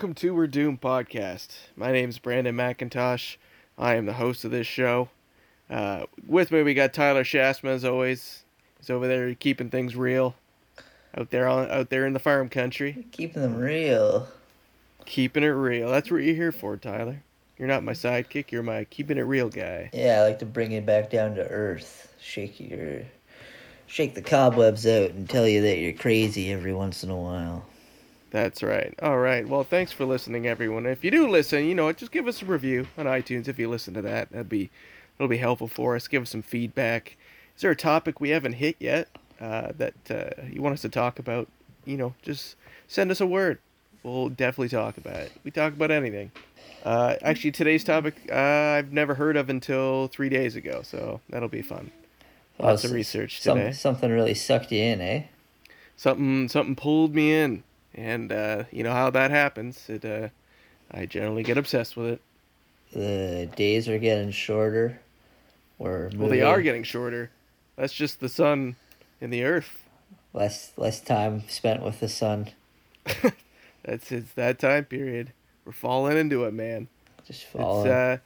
Welcome to We're Doomed podcast. My name's Brandon McIntosh. I am the host of this show. Uh, with me, we got Tyler Shasma as always. He's over there keeping things real, out there on out there in the farm country, Keeping them real. keeping it real. That's what you're here for, Tyler. You're not my sidekick. You're my keeping it real guy. Yeah, I like to bring it back down to earth. Shake your, shake the cobwebs out, and tell you that you're crazy every once in a while. That's right. All right. Well, thanks for listening, everyone. If you do listen, you know, what, just give us a review on iTunes if you listen to that. That'd be it'll be helpful for us. Give us some feedback. Is there a topic we haven't hit yet uh, that uh, you want us to talk about? You know, just send us a word. We'll definitely talk about it. We talk about anything. Uh, actually, today's topic uh, I've never heard of until three days ago, so that'll be fun. Lots of s- research some- today. something really sucked you in, eh? something something pulled me in and uh, you know how that happens it uh, i generally get obsessed with it The days are getting shorter. We're well they are getting shorter that's just the sun and the earth less less time spent with the sun. that's it's that time period we're falling into it man Just it's falling. uh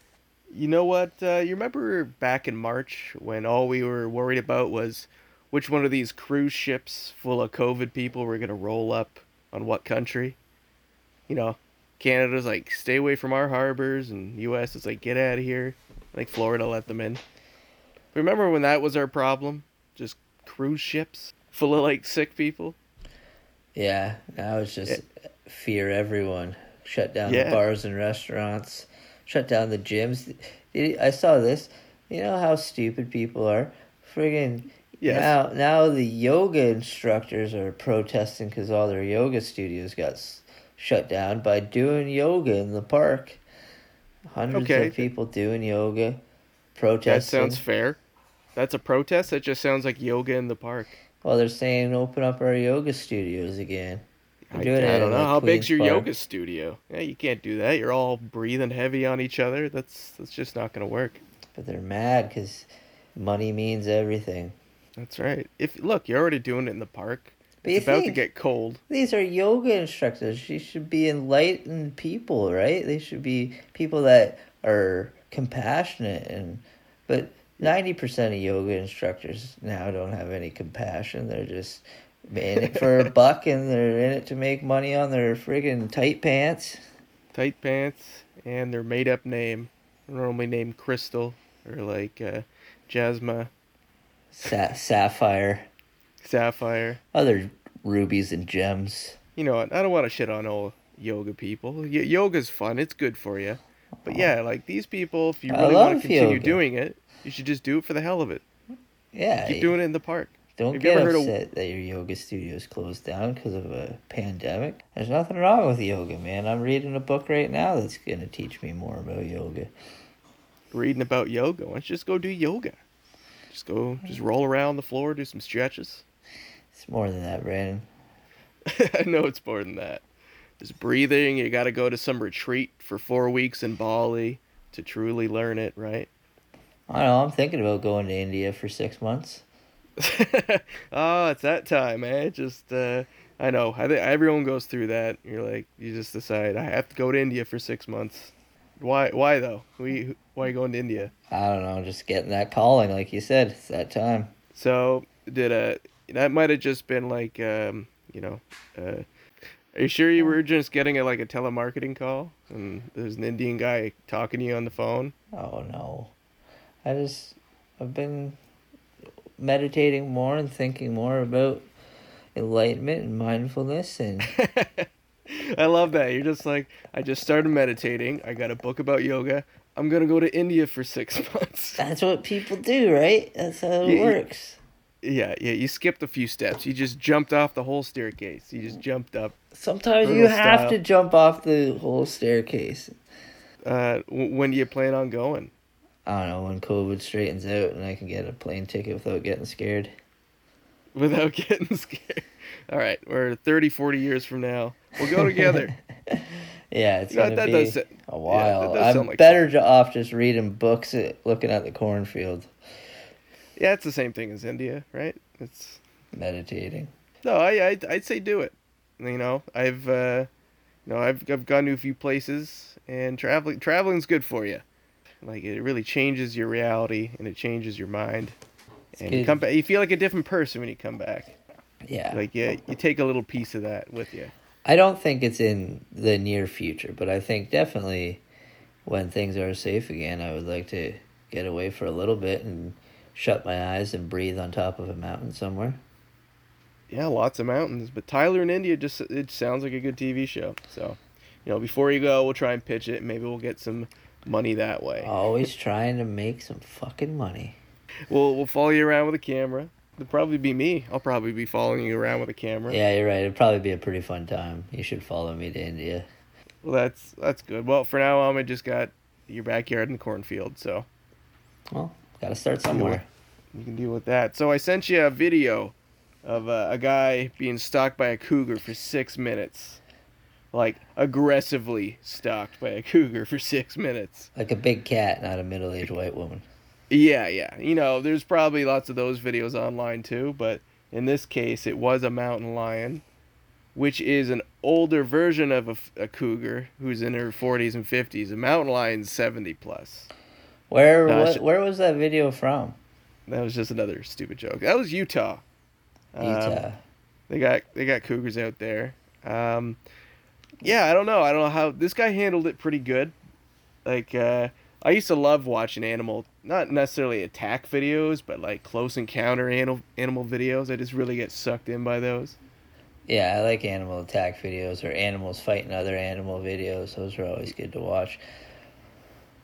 you know what uh, you remember back in march when all we were worried about was which one of these cruise ships full of covid people were going to roll up on what country you know canada's like stay away from our harbors and us is like get out of here like florida let them in remember when that was our problem just cruise ships full of like sick people yeah, now it's just fear everyone. Shut down Yeah. the bars and restaurants. Shut down the gyms. I saw this. You know how stupid people are. Friggin' Yes. now now the yoga instructors are protesting because all their yoga studios got s- shut down by doing yoga in the park. Hundreds Okay. of people doing yoga, protesting. that sounds fair that's a protest that just sounds like yoga in the park Well, they're saying open up our yoga studios again. I, I don't know how big's your Park. yoga studio. Yeah, you can't do that. You're all breathing heavy on each other. That's that's just not gonna work. But they're mad because money means everything. That's right. If look, you're already doing it in the park. But It's about to get cold. these are yoga instructors. They should be enlightened people, right? They should be people that are compassionate and but ninety percent of yoga instructors now don't have any compassion. They're just in it for a buck and they're in it to make money on their friggin' tight pants. Tight pants and their made up name. Normally named Crystal or like uh, Jasma, Sa- sapphire, Sapphire. other rubies and gems. You know what? I don't want to shit on all yoga people. Y- yoga's fun. It's good for you. But yeah, like these people, if you I really want love to continue yoga. doing it, you should just do it for the hell of it. Yeah, Keep doing it in the park. Don't Have you get ever heard of- upset that your yoga studio is closed down because of a pandemic. There's nothing wrong with yoga, man. I'm reading a book right now that's gonna teach me more about yoga. reading about yoga. Why don't you just go do yoga? Just go, just roll around the floor, do some stretches. It's more than that, Brandon. I know it's more than that. There's breathing. You got to go to some retreat for four weeks in Bali to truly learn it, right? I don't know. I'm thinking about going to India for six months. oh, it's that time, man. Just, uh, I know. I think everyone goes through that. You're like, you just decide I have to go to India for six months. Why? Why though? We, why are you going to India? I don't know, just getting that calling, like you said. It's that time. So did a that might have just been like um, you know, uh, are you sure you were just getting a like a telemarketing call and there's an Indian guy talking to you on the phone? Oh no, I just I've been meditating more and thinking more about enlightenment and mindfulness and I love that. You're just like I just started meditating. I got a book about yoga. I'm gonna go to India for six months. that's what people do, right? That's how it Yeah, works. Yeah, yeah. You skipped a few steps. You just jumped off the whole staircase. You just jumped up. Sometimes you have style. to jump off the whole staircase. Uh, when do you plan on going? I don't know when COVID straightens out and I can get a plane ticket without getting scared. without getting scared. All right, we're 30, 40 years from now. We'll go together. Yeah, it's You know, gonna that be does a while. does I'm like better jo- off just reading books, looking at the cornfield. Yeah, it's the same thing as India, right? It's Meditating. no, I I'd, I'd say do it. You know, I've uh, you know I've I've gone to a few places, and traveling traveling's good for you. Like it really changes your reality and it changes your mind. And you come back, you feel like a different person when you come back. Yeah. Like yeah, you take a little piece of that with you. I don't think it's in the near future, but I think definitely when things are safe again, I would like to get away for a little bit and shut my eyes and breathe on top of a mountain somewhere. Yeah, lots of mountains, but Tyler in India just it sounds like a good TV show. So, you know, before you go, we'll try and pitch it. Maybe we'll get some money that way. Always trying to make some fucking money. We'll we'll follow you around with a camera. It'll probably be me. I'll probably be following you around with a camera. Yeah, you're right. It'd probably be a pretty fun time. You should follow me to India. Well, that's that's good. Well, for now, um, I just got your backyard and the cornfield, so Well, gotta start somewhere. you can deal with that. So I sent you a video of uh, a guy being stalked by a cougar for six minutes, like aggressively stalked by a cougar for six minutes. Like a big cat, not a middle aged white woman. Yeah, yeah. You know, there's probably lots of those videos online too, but in this case, it was a mountain lion, which is an older version of a cougar who's in her 40s and 50s. A mountain lion's 70 plus. Where I what, where was that video from? That was just another stupid joke. That was Utah. Um, Utah. they got they got cougars out there. Um, yeah, I don't know. I don't know how this guy handled it pretty good. Like uh, I used to love watching animal, not necessarily attack videos, but like close encounter animal animal videos. I just really get sucked in by those. Yeah, I like animal attack videos or animals fighting other animal videos. Those are always good to watch.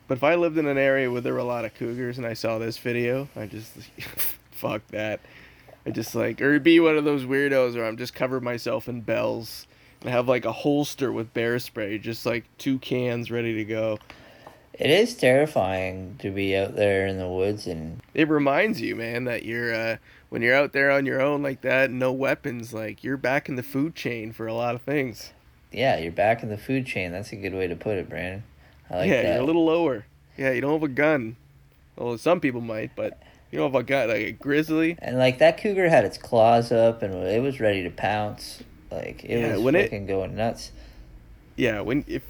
But if I lived in an area where there were a lot of cougars and I saw this video, I just fuck that. I just like or be one of those weirdos where I'm just cover myself in bells and have like a holster with bear spray, just like two cans ready to go. It is terrifying to be out there in the woods and It reminds you, man, that you're uh when you're out there on your own like that, no weapons, like you're back in the food chain for a lot of things. yeah, you're back in the food chain. That's a good way to put it, Brandon. I like yeah, that. you're a little lower. Yeah, you don't have a gun. Well, some people might, but you don't have a gun like a grizzly. And like that cougar had its claws up and it was ready to pounce. Like it Yeah, was when it- fucking going nuts. Yeah, when if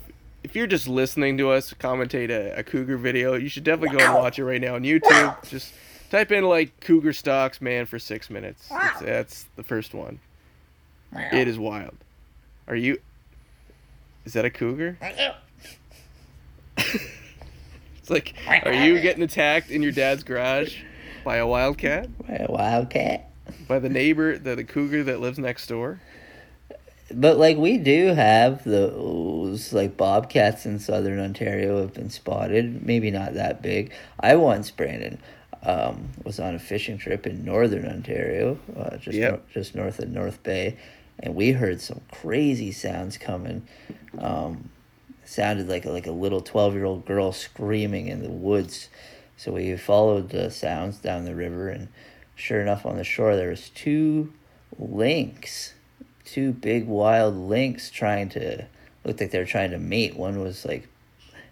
if you're just listening to us commentate a, a cougar video, you should definitely go and watch it right now on YouTube. Just type in like cougar stalks man for six minutes. That's, that's the first one. It is wild. Are you? Is that a cougar? it's like, are you getting attacked in your dad's garage by a wildcat? By a wildcat. By the neighbor, the, the cougar that lives next door? But like we do have those like bobcats in southern Ontario have been spotted. Maybe not that big. I once Brandon um, was on a fishing trip in northern Ontario, uh, just Yep. nor- just north of North Bay, and we heard some crazy sounds coming. Um, sounded like a, like a little twelve year old girl screaming in the woods. So we followed the sounds down the river, and sure enough, on the shore there was two lynx two big wild lynx trying to looked like they were trying to mate. One was like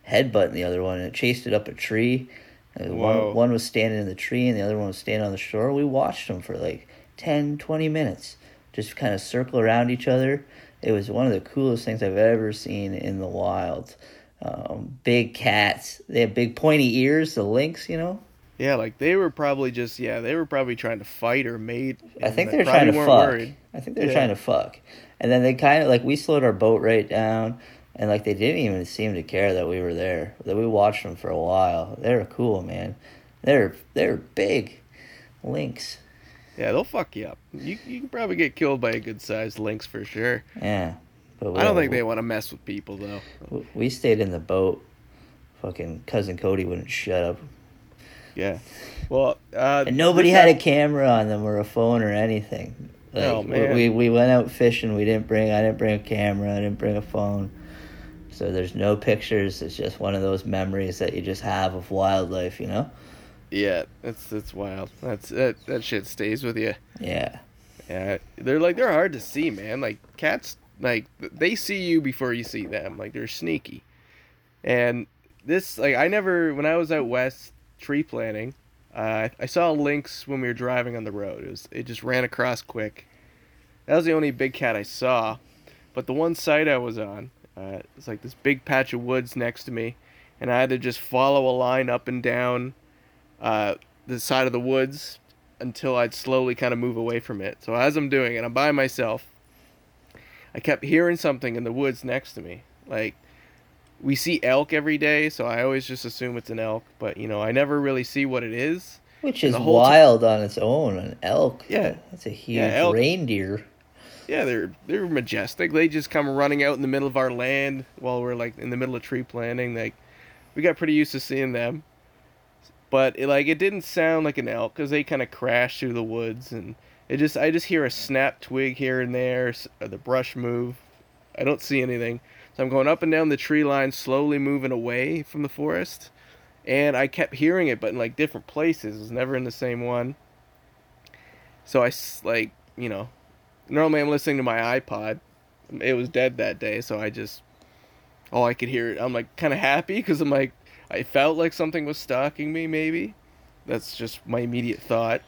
headbutting the other one and it chased it up a tree. One one was standing in the tree and the other one was standing on the shore. We watched them for like 10, 20 minutes. Just kind of circle around each other. It was one of the coolest things I've ever seen in the wild. Um, big cats. They have big pointy ears, the lynx, you know. Yeah, like they were probably just yeah, they were probably trying to fight or mate. I think they they're trying to fuck. worried. I think they're Yeah. trying to fuck. And then they kind of like we slowed our boat right down, and like they didn't even seem to care that we were there. That we watched them for a while. They're cool, man. They're they're big lynx. Yeah, they'll fuck you up. You you can probably get killed by a good sized lynx for sure. Yeah, but I don't we- think they want to mess with people though. we- We stayed in the boat. Fucking cousin Cody wouldn't shut up, Yeah. Well, uh, and nobody had a camera on them or a phone or anything. Like, Oh, man. We we went out fishing. We didn't bring. I didn't bring a camera. I didn't bring a phone. So there's no pictures. It's just one of those memories that you just have of wildlife. You know. Yeah, that's that's wild. That's that that shit stays with you. Yeah. Yeah, they're like they're hard to see, man. Like cats, like they see you before you see them. Like they're sneaky. And this, like, I never when I was out west tree planting, Uh, I saw a lynx when we were driving on the road. It was it just ran across quick. That was the only big cat I saw, but the one site I was on, uh, it's like this big patch of woods next to me, and I had to just follow a line up and down uh, the side of the woods until I'd slowly kind of move away from it. So as I'm doing it, I'm by myself. I kept hearing something in the woods next to me. Like we see elk every day, so I always just assume it's an elk, but you know, I never really see what it is. Which is the whole ti- wild on its own. An elk. Yeah. That's a huge Yeah, reindeer. Yeah, they're they're majestic. They just come running out in the middle of our land while we're like in the middle of tree planting. Like we got pretty used to seeing them. But it, like it didn't sound like an elk cuz they kind of crash through the woods and it just I just hear a snap twig here and there, or the brush move. I don't see anything. So I'm going up and down the tree line slowly moving away from the forest. And I kept hearing it but in like different places. It was never in the same one. So I like, you know, normally I'm listening to my iPod. It was dead that day, so I just all I could hear. It. I'm like kind of happy because I'm like I felt like something was stalking me. Maybe that's just my immediate thought.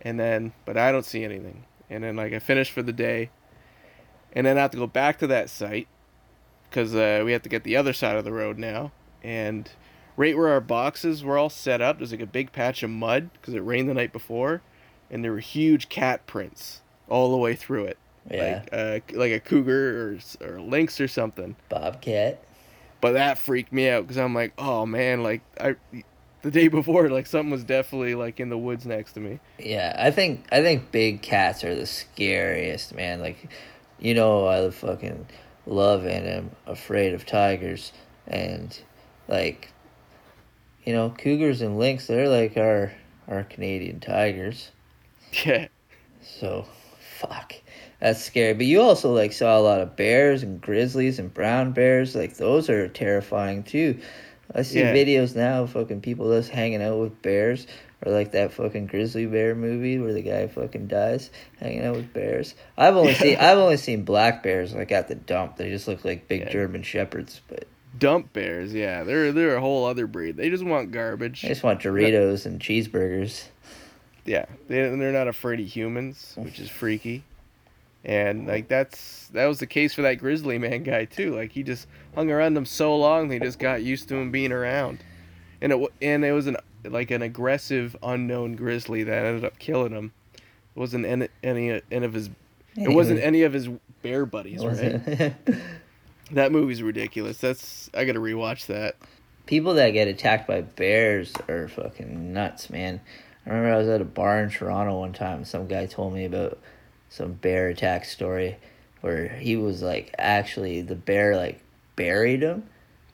And then, but I don't see anything. And then like I finished for the day, and then I have to go back to that site because uh, we have to get the other side of the road now. And right where our boxes were all set up, there's like a big patch of mud because it rained the night before, and there were huge cat prints all the way through it Yeah. like uh, like a cougar or or a lynx or something. Bobcat. But that freaked me out because I'm like, oh man, like I, the day before, like something was definitely like in the woods next to me. Yeah, I think I think big cats are the scariest, man. Like, you know, I fucking love and am afraid of tigers, and like, you know, cougars and lynx. They're like our our Canadian tigers. Yeah, So, fuck, that's scary. But you also like saw a lot of bears and grizzlies and brown bears. Like those are terrifying too. I see Yeah. videos now of fucking people just hanging out with bears, or like that fucking grizzly bear movie where the guy fucking dies hanging out with bears. I've only Yeah. seen I've only seen black bears like at the dump. They just look like big Yeah. German shepherds, but dump bears. Yeah, they're they're a whole other breed. They just want garbage. They just want Doritos and cheeseburgers. Yeah, they they're not afraid of humans, which is freaky. And like that's that was the case for that grizzly man guy too. Like he just hung around them so long, they just got used to him being around. And it and it was an like an aggressive unknown grizzly that ended up killing him. It wasn't any any, any of his. It wasn't any of his bear buddies, right? That movie's ridiculous. That's I gotta rewatch that. people that get attacked by bears are fucking nuts, man. I remember I was at a bar in Toronto one time. Some guy told me about some bear attack story where he was like, actually, the bear like buried him.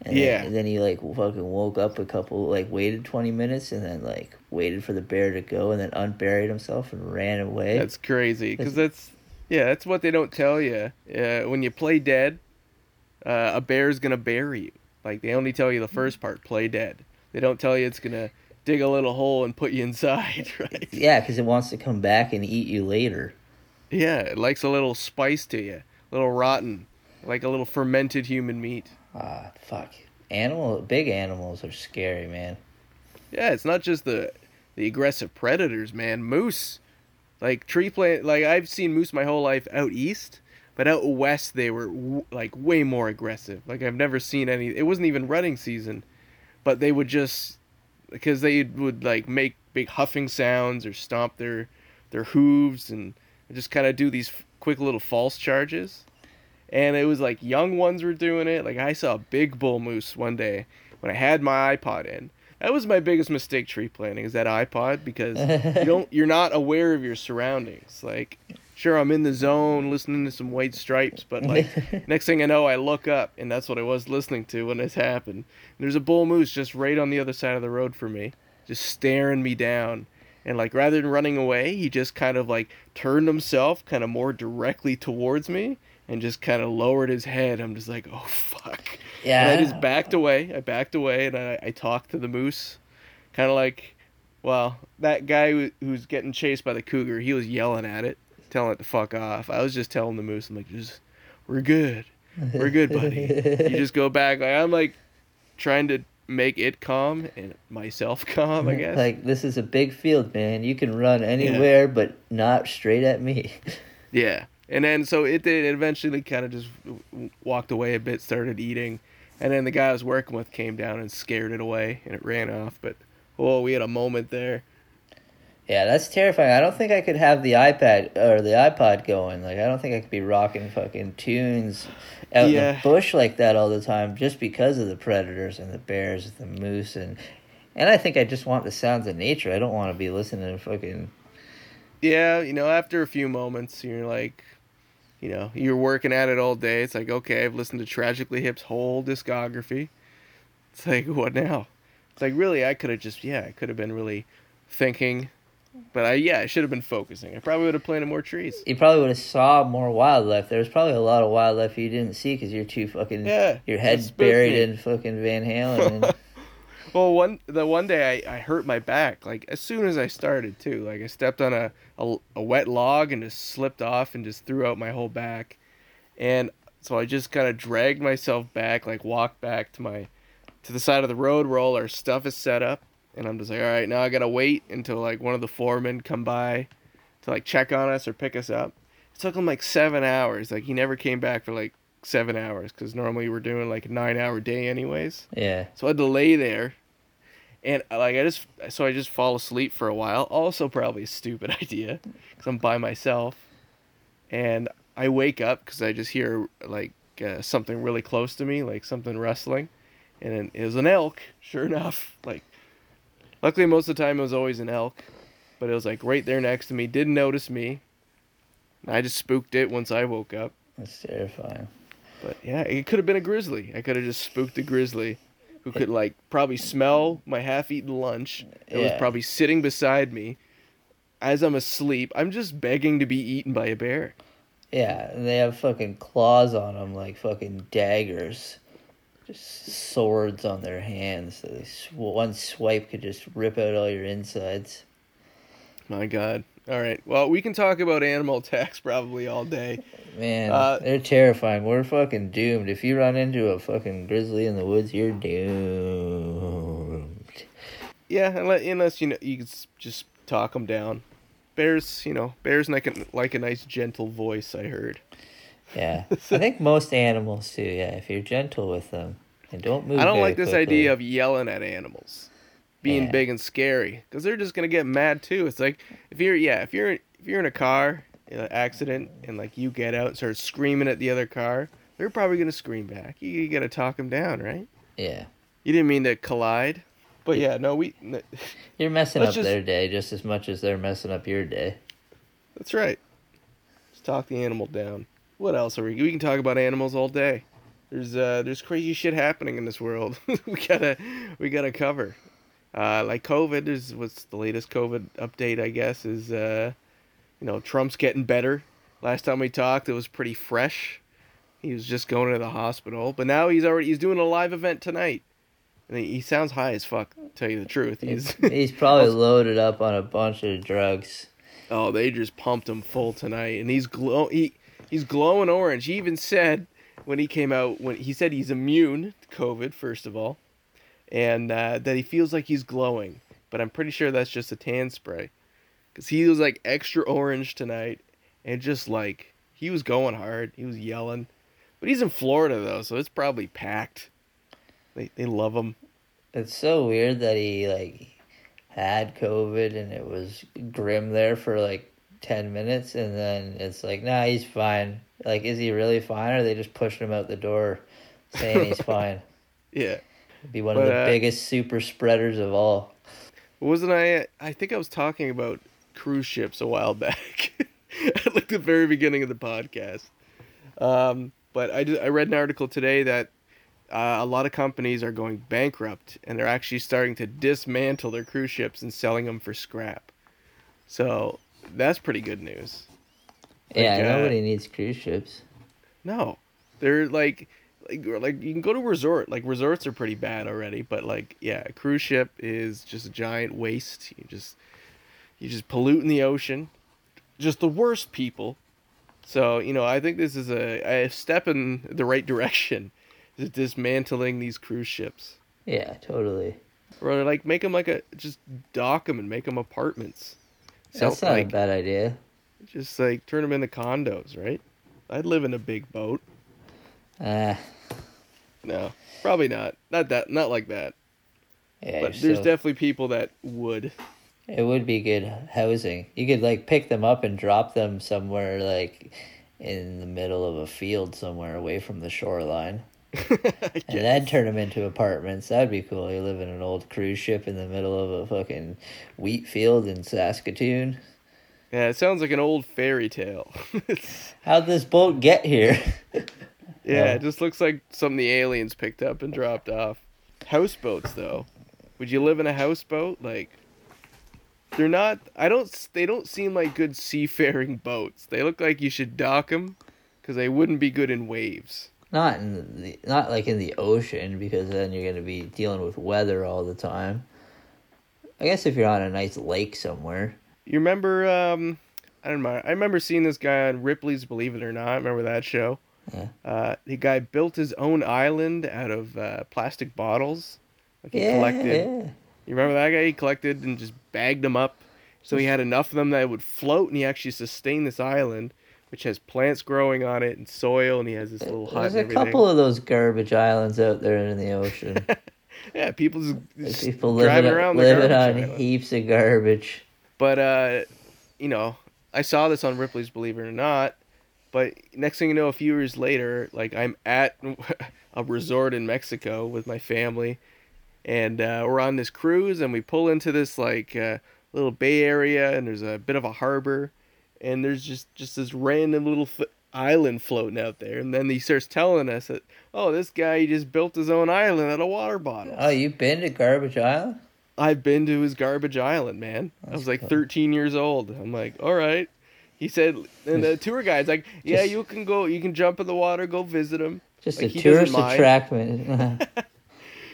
And Yeah. Then, and then he like fucking woke up a couple, like waited 20 minutes and then like waited for the bear to go and then unburied himself and ran away. That's crazy because that's yeah, that's what they don't tell you. Uh, when you play dead, uh, a bear's gonna bury you. Like they only tell you the first part, play dead. They don't tell you it's gonna dig a little hole and put you inside, right? yeah, because it wants to come back and eat you later. Yeah, it likes a little spice to you, a little rotten, like a little fermented human meat. Ah, fuck. Animal, big animals are scary, man. Yeah, it's not just the the aggressive predators, man. Moose, like tree plant, like I've seen moose my whole life out east, but out west they were w- like way more aggressive. Like I've never seen any. It wasn't even rutting season, but they would just because they would like make big huffing sounds or stomp their their hooves and just kind of do these quick little false charges. And it was like young ones were doing it. Like I saw a big bull moose one day when I had my iPod in. That was my biggest mistake tree planting is that iPod because you don't you're not aware of your surroundings. Like sure I'm in the zone listening to some white stripes, but like next thing I know I look up and that's what I was listening to when this happened. There's a bull moose just right on the other side of the road for me, just staring me down. And like rather than running away, he just kind of like turned himself kind of more directly towards me and just kind of lowered his head. I'm just like, oh fuck. Yeah. And I just backed away. I backed away and I, I talked to the moose, kind of like, well, that guy who, who's getting chased by the cougar, he was yelling at it, telling it to fuck off. I was just telling the moose, I'm like, just, we're good, we're good, buddy. you just go back. Like I'm like trying to make it calm and myself calm. I guess. Like this is a big field, man. You can run anywhere, but not straight at me. Yeah. And then so it did it eventually kind of just walked away a bit, started eating, and then the guy I was working with came down and scared it away, and it ran off. But oh, we had a moment there. Yeah, that's terrifying. I don't think I could have the iPad or the iPod going. Like, I don't think I could be rocking fucking tunes out in the bush like that all the time just because of the predators and the bears and the moose and and I think I just want the sounds of nature. I don't want to be listening to fucking Yeah, you know, after a few moments, you're like, you know, you're working at it all day. It's like, okay, I've listened to Tragically Hip's whole discography. It's like, what now? It's like, really, I could have just, yeah, I could have been really thinking, but I, yeah, I should have been focusing. I probably would have planted more trees. you probably would have saw more wildlife. There was probably a lot of wildlife you didn't see because you're too fucking Yeah, your head's buried me. in fucking Van Halen. And, Well, one the one day I, I hurt my back like as soon as I started too. Like I stepped on a, a a wet log and just slipped off and just threw out my whole back, and so I just kind of dragged myself back, like walked back to my to the side of the road where all our stuff is set up, and I'm just like, all right, now I gotta wait until like one of the foremen come by to like check on us or pick us up. It took him like seven hours. Like he never came back for like seven hours because normally we're doing like a nine hour day anyways. yeah. So I had to lay there, and uh, like I just so I just fall asleep for a while. Also probably a stupid idea because I'm by myself, and I wake up because I just hear like uh, something really close to me, like something rustling, and it was an elk. Sure enough, like luckily most of the time it was always an elk, but it was like right there next to me. Didn't notice me. I just spooked it once I woke up. That's terrifying. But yeah, it could have been a grizzly. I could have just spooked a grizzly who could like probably smell my half-eaten lunch. It was probably sitting beside me as I'm asleep. I'm just begging to be eaten by a bear. Yeah, and they have fucking claws on them like fucking daggers. Just swords on their hands. So they sw- one swipe could just rip out all your insides. My god. All right. Well, we can talk about animal attacks probably all day. Man, Uh, they're terrifying. We're fucking doomed. If you run into a fucking grizzly in the woods, you're doomed. Yeah, unless, unless you know you can just talk them down. Bears, you know, bears like a, like a nice gentle voice. I heard. Yeah, I think most animals too. Yeah, if you're gentle with them and don't move. I don't like this quickly. idea of yelling at animals, being Yeah. big and scary, because they're just gonna get mad too. It's like if you're yeah, if you're if you're in a car in an accident and like you get out and start screaming at the other car, they're probably gonna scream back. You, you gotta talk them down, right? Yeah, You didn't mean to collide, but yeah, no, we you're messing Let's up just- their day just as much as they're messing up your day. that's right. Just talk the animal down. What else are we? We can talk about animals all day. There's uh there's crazy shit happening in this world. we gotta we gotta cover. Uh, like COVID is what's the latest COVID update? I guess is uh, you know Trump's getting better. Last time we talked, it was pretty fresh. He was just going to the hospital, but now he's already he's doing a live event tonight. And he, he sounds high as fuck. To tell you the truth, he's He's probably loaded up on a bunch of drugs. Oh, they just pumped him full tonight, and he's glow. He he's glowing orange. He even said when he came out when he said he's immune to COVID first of all, and uh, that he feels like he's glowing. But I'm pretty sure that's just a tan spray, because he was like extra orange tonight, and just like he was going hard. He was yelling, but he's in Florida though, so it's probably packed. They they love him. It's so weird that he like had COVID and it was grim there for like ten minutes, and then it's like, nah, he's fine. Like, is he really fine, or are they just pushing him out the door, saying he's fine? Yeah. Be one But, of the uh, biggest super spreaders of all. Wasn't I? I think I was talking about cruise ships a while back, at like the very beginning of the podcast. Um, but I did, I read an article today that uh, a lot of companies are going bankrupt and they're actually starting to dismantle their cruise ships and selling them for scrap. So that's pretty good news. yeah, like, uh, nobody needs cruise ships. No, they're like, like, like you can go to a resort. Like resorts are pretty bad already, but like, yeah, a cruise ship is just a giant waste. You just, you just pollute in the ocean. Just the worst people. So you know, I think this is a, a step in the right direction, is dismantling these cruise ships. Yeah, totally. Or like make them like a just dock them and make them apartments. So That's not like a bad idea. just like turn them into condos, right? I'd live in a big boat. Ah, No, probably not. Not that. Not like that. yeah. But there's so- definitely people that would. It would be good housing. You could like pick them up and drop them somewhere like in the middle of a field somewhere away from the shoreline. I And then turn them into apartments. That'd be cool. You live in an old cruise ship in the middle of a fucking wheat field in Saskatoon. Yeah, it sounds like an old fairy tale. How'd this boat get here? yeah, Yeah. it just looks like something the aliens picked up and dropped off. Houseboats, though. Would you live in a houseboat? Like, they're not. I don't. They don't seem like good seafaring boats. They look like you should dock them, because they wouldn't be good in waves. Not in the not like in the ocean because then you're gonna be dealing with weather all the time. I guess if you're on a nice lake somewhere. You remember? Um, I don't know. I remember seeing this guy on Ripley's Believe It or Not. Remember that show? Yeah. Uh, the guy built his own island out of uh, plastic bottles. Like he Yeah, collected. yeah. You remember that guy? He collected and just bagged them up. So he had enough of them that would float, and he actually sustained this island, which has plants growing on it and soil, and he has this little hut There's a couple of those garbage islands out there in the ocean. Yeah, people just, just people driving living, around the living on island. heaps of garbage. But uh, you know, I saw this on Ripley's Believe It or Not. But next thing you know, a few years later, like I'm at a resort in Mexico with my family, and uh, we're on this cruise, and we pull into this like uh, little bay area, and there's a bit of a harbor, and there's just just this random little f- island floating out there, and then he starts telling us that, oh, this guy he just built his own island out of water bottles. Oh, you've been to Garbage Island? I've been to his garbage island, man. I was like cool. 13 years old. I'm like, all right. He said, and the tour guide's like, yeah, Just- you can go, you can jump in the water, go visit him. Just Like, a tourist attraction.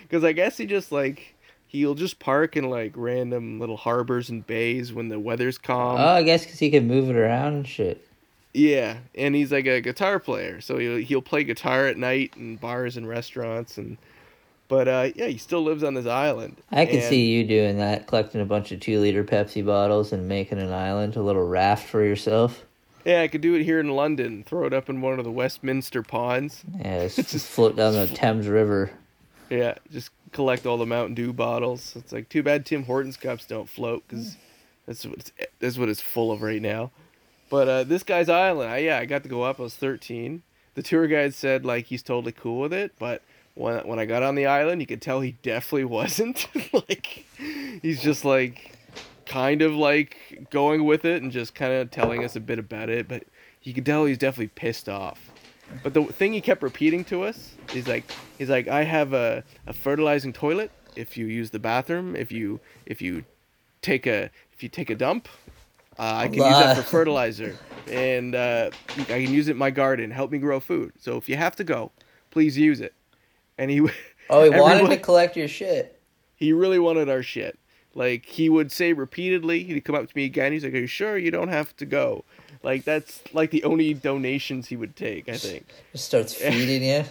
Because I guess he just like, he'll just park in like random little harbors and bays when the weather's calm. oh, I guess because he can move it around and shit. yeah, and he's like a guitar player, so he'll he'll play guitar at night in bars and restaurants and. But uh, yeah, he still lives on this island. I can And- see you doing that, collecting a bunch of two liter Pepsi bottles and making an island, a little raft for yourself. Yeah, I could do it here in London. Throw it up in one of the Westminster ponds. Yeah, just float down the Thames River. Yeah, just collect all the Mountain Dew bottles. It's like too bad Tim Hortons cups don't float because that's what it's, that's what it's full of right now. But uh, this guy's island, I, yeah, I got to go up. I was 13. The tour guide said like he's totally cool with it, but when when I got on the island, you could tell he definitely wasn't. like he's just like kind of like going with it and just kind of telling us a bit about it, but you could tell he's definitely pissed off. But the thing he kept repeating to us is like he's like I have a, a fertilizing toilet. If you use the bathroom if you if you take a if you take a dump uh, I can use that for fertilizer. And uh, I can use it in my garden. Help me grow food. So if you have to go please use it. And he Oh, he wanted to collect your shit. he really wanted our shit. Like he would say repeatedly he'd come up to me again. He's like are you sure you don't have to go like that's like the only donations he would take I think Just starts feeding you,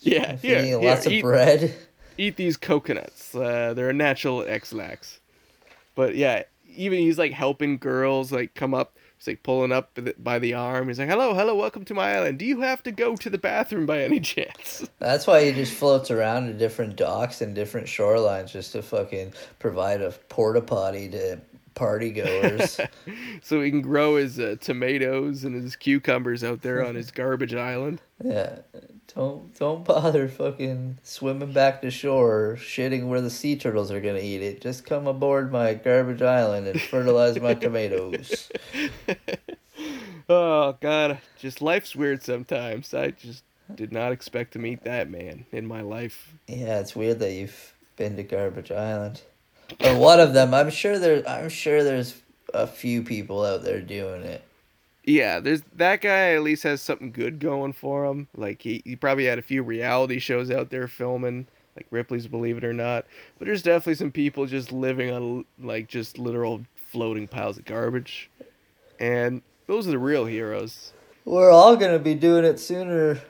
yeah feeding here, you lots of eat- bread. eat these coconuts. Uh, they're a natural Ex-Lax. But yeah, even he's like helping girls like come up. He's like pulling up by the- by the arm. He's like, "Hello, hello, welcome to my island. Do you have to go to the bathroom by any chance?" That's why he just floats around to different docks and different shorelines just to fucking provide a porta potty to party goers. so he can grow his uh, tomatoes and his cucumbers out there on his garbage island. yeah, don't don't bother fucking swimming back to shore, shitting where the sea turtles are gonna eat it. Just come aboard my garbage island and fertilize my tomatoes. Oh God, just life's weird sometimes. I just did not expect to meet that man in my life. Yeah, it's weird that you've been to Garbage Island. Or one of them. I'm sure there. I'm sure there's a few people out there doing it. Yeah, there's that guy at least has something good going for him. Like he, he probably had a few reality shows out there filming, like Ripley's Believe It or Not. But there's definitely some people just living on like just literal floating piles of garbage. And those are the real heroes. We're all gonna be doing it sooner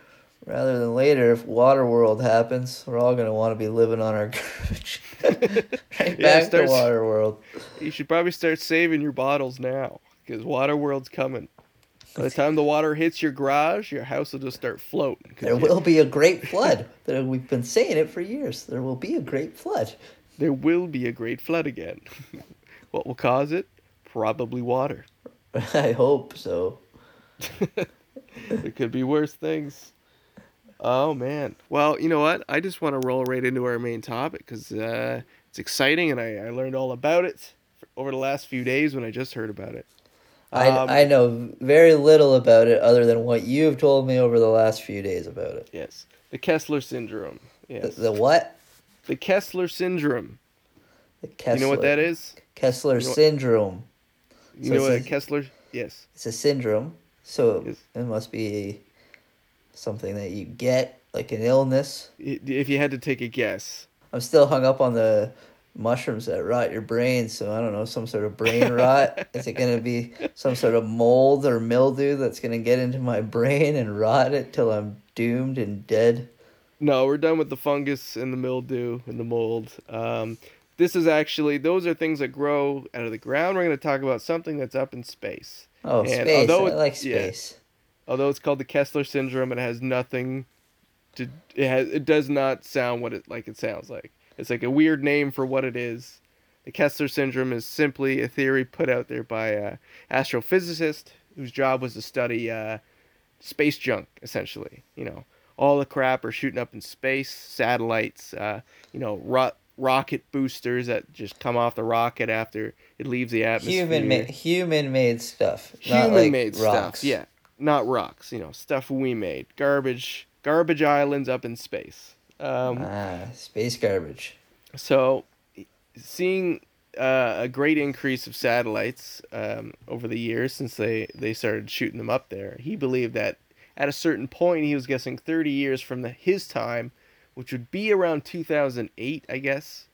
rather than later, if Waterworld happens, we're all gonna want to be living on our garbage. right Yeah, back to Waterworld. You should probably start saving your bottles now because Waterworld's coming. By the time the water hits your garage, your house will just start floating. There you- will be a great flood. We've been saying it for years. There will be a great flood. there will be a great flood again. what will cause it? Probably water. I hope so. There could be worse things. Oh man. Well, you know what? I just want to roll right into our main topic because uh, it's exciting, and I, I learned all about it over the last few days when I just heard about it. I, Um, I know very little about it other than what you've told me over the last few days about it. Yes, the Kessler syndrome. The, Yes, the what? the Kessler syndrome. The Kessler. You know what that is? Kessler You know syndrome. You So know what a- Kessler? Yes. It's a syndrome, so Yes. it must be something that you get, like an illness. If you had to take a guess, I'm still hung up on the mushrooms that rot your brain, so I don't know, some sort of brain rot. Is it going to be some sort of mold or mildew that's going to get into my brain and rot it till I'm doomed and dead? no, we're done with the fungus and the mildew and the mold. Um, this is actually those are things that grow out of the ground. We're going to talk about something that's up in space. Oh, And space. although I like yeah. Although it's called the Kessler syndrome, it has nothing to. It has. It does not sound what it like. It sounds like it's like a weird name for what it is. The Kessler syndrome is simply a theory put out there by a astrophysicist whose job was to study uh, space junk, essentially. You know, all the crap are shooting up in space, satellites, uh, you know, ro- rocket boosters that just come off the rocket after it leaves the atmosphere. Human ma- human made stuff. Human like made rocks. stuff. Yeah, not rocks. You know, stuff we made. Garbage, garbage islands up in space. Um, Ah, space garbage. so, seeing uh, a great increase of satellites um, over the years since they, they started shooting them up there, he believed that at a certain point, he was guessing 30 years from the, his time, which would be around 2008, I guess.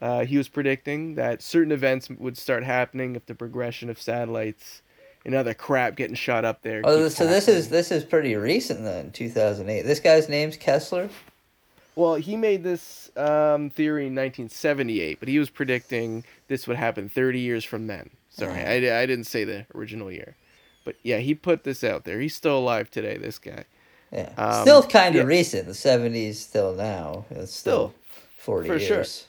Uh, he was predicting that certain events would start happening if the progression of satellites and other crap getting shot up there. Oh, so this is this is pretty recent then, 2008. This guy's name's Kessler. Well, he made this um, theory in 1978, but he was predicting this would happen 30 years from then. Sorry, I, I didn't say the original year. But yeah, he put this out there. He's still alive today, this guy. Yeah, Um, still kind of yeah. recent. The 70s, still now. It's still, Still, 40 for sure. years.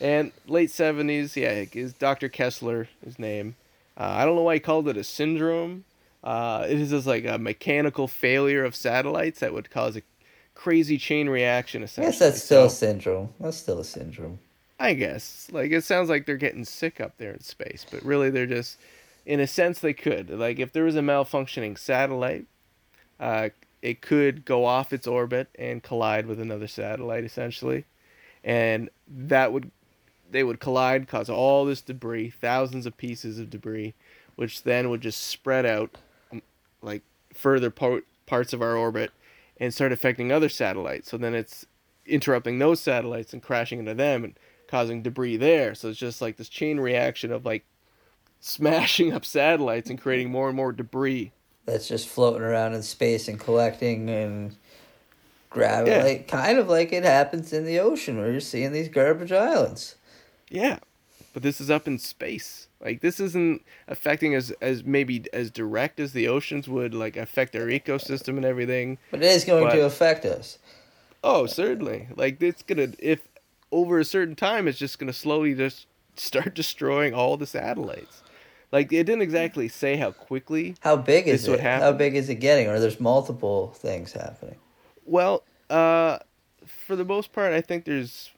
And late 70s, yeah, is Dr. Kessler, his name. Uh, I don't know why he called it a syndrome. Uh, it is just like a mechanical failure of satellites that would cause a crazy chain reaction, I essentially. guess that's still a syndrome. That's still a syndrome. I guess. Like it sounds like they're getting sick up there in space, but really they're just in a sense they could. Like if there was a malfunctioning satellite, uh it could go off its orbit and collide with another satellite essentially. And that would they would collide, cause all this debris, thousands of pieces of debris, which then would just spread out um, like further part, parts of our orbit and start affecting other satellites. So then it's interrupting those satellites and crashing into them and causing debris there. So it's just like this chain reaction of like smashing up satellites and creating more and more debris. That's just floating around in space and collecting and grabbing. Yeah. Like, kind of like it happens in the ocean where you're seeing these garbage islands. Yeah. But this is up in space. Like this isn't affecting us as maybe as direct as the oceans would like affect our ecosystem and everything. But it is going But- to affect us. Oh, certainly. Like it's gonna if over a certain time it's just gonna slowly just start destroying all the satellites. Like it didn't exactly say how quickly. How big is it? How big is it getting? Or there's multiple things happening. Well, uh, for the most part, I think there's,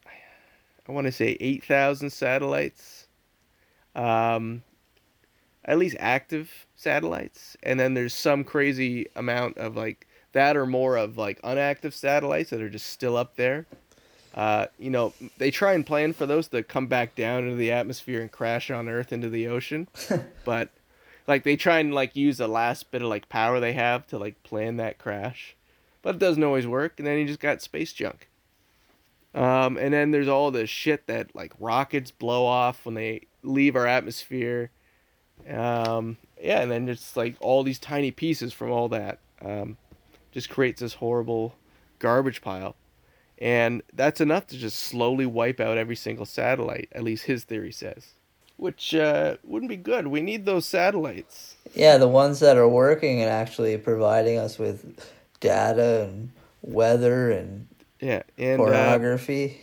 I want to say eight thousand satellites, um, at least active satellites, and then there's some crazy amount of like that or more of like unactive satellites that are just still up there. Uh, you know, they try and plan for those to come back down into the atmosphere and crash on Earth into the ocean, but like they try and like use the last bit of like power they have to like plan that crash, but it doesn't always work. And then you just got space junk. Um, and then there's all the shit that like rockets blow off when they leave our atmosphere. Um, yeah, and then just like all these tiny pieces from all that. Um, just creates this horrible garbage pile. And that's enough to just slowly wipe out every single satellite, at least his theory says. Which uh, wouldn't be good. We need those satellites. Yeah, the ones that are working and actually providing us with data and weather and Yeah, and uh, pornography.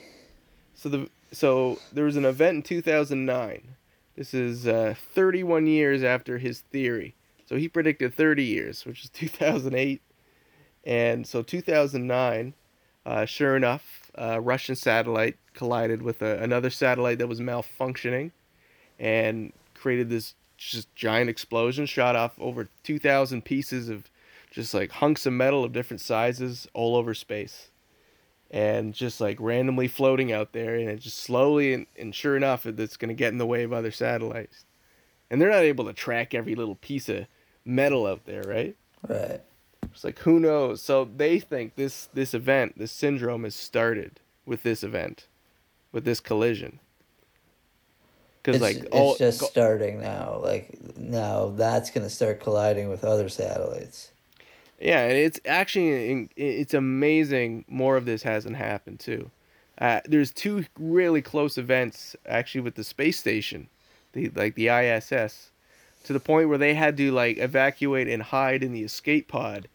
so the so there was an event in 2009. This is uh, 31 years after his theory. So he predicted 30 years, which is 2008. And so 2009, uh, sure enough, a Russian satellite collided with a, another satellite that was malfunctioning and created this just giant explosion, shot off over 2,000 pieces of just like hunks of metal of different sizes all over space. And just like randomly floating out there, and it just slowly and, and sure enough, it's going to get in the way of other satellites. And they're not able to track every little piece of metal out there, right? Right. It's like who knows. So they think this this event, this syndrome, has started with this event, with this collision. Because It's, like it's all just go- starting now. Like now, that's gonna start colliding with other satellites. Yeah, it's actually it's amazing. More of this hasn't happened too. Uh, there's two really close events actually with the space station, the like the ISS, to the point where they had to like evacuate and hide in the escape pod,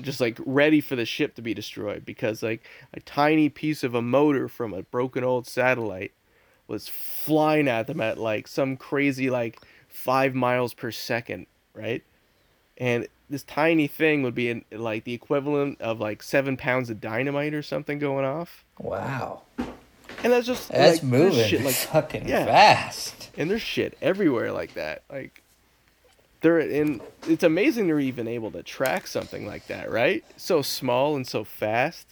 just like ready for the ship to be destroyed because like a tiny piece of a motor from a broken old satellite was flying at them at like some crazy like five miles per second, right? And this tiny thing would be in, like the equivalent of like seven pounds of dynamite or something going off. Wow, And that's just that's like, moving shit, like fucking yeah. fast. and there's shit everywhere like that. Like they're in it's amazing they're even able to track something like that, right? So small and so fast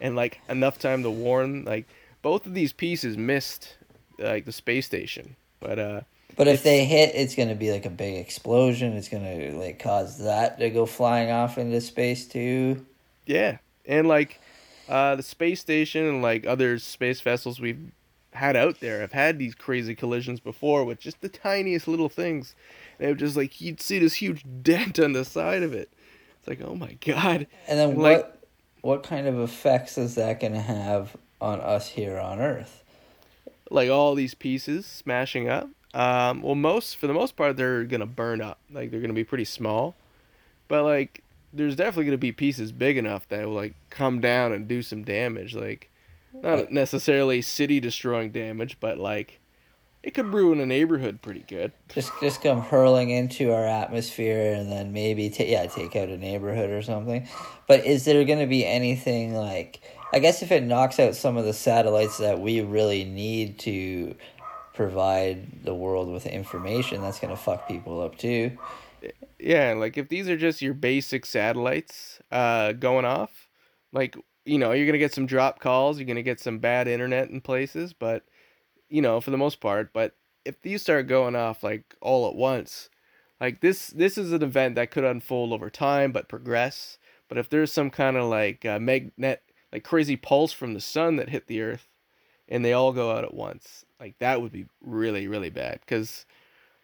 and like enough time to warn like both of these pieces missed like the space station. But uh But if they hit, it's gonna be like a big explosion. It's gonna like cause that to go flying off into space too. yeah. And like uh the space station and like other space vessels we've had out there have had these crazy collisions before with just the tiniest little things. And it would just like you'd see this huge dent on the side of it. It's like, oh my god. And then And, like- what what kind of effects is that gonna have on us here on Earth? like all these pieces smashing up. Um, well, most for the most part, they're gonna burn up. Like they're gonna be pretty small, but like there's definitely gonna be pieces big enough that will like come down and do some damage. Like not necessarily city destroying damage, but like it could ruin a neighborhood pretty good. Just just come hurling into our atmosphere and then maybe ta- yeah take out a neighborhood or something. But is there gonna be anything like? I guess if it knocks out some of the satellites that we really need to provide the world with information, that's gonna fuck people up too. Yeah, like if these are just your basic satellites uh, going off, like you know you're gonna get some drop calls, you're gonna get some bad internet in places, but you know for the most part. But if these start going off like all at once, like this this is an event that could unfold over time but progress. But if there's some kind of like uh, magnet like crazy pulse from the sun that hit the earth, and they all go out at once, like that would be really really bad because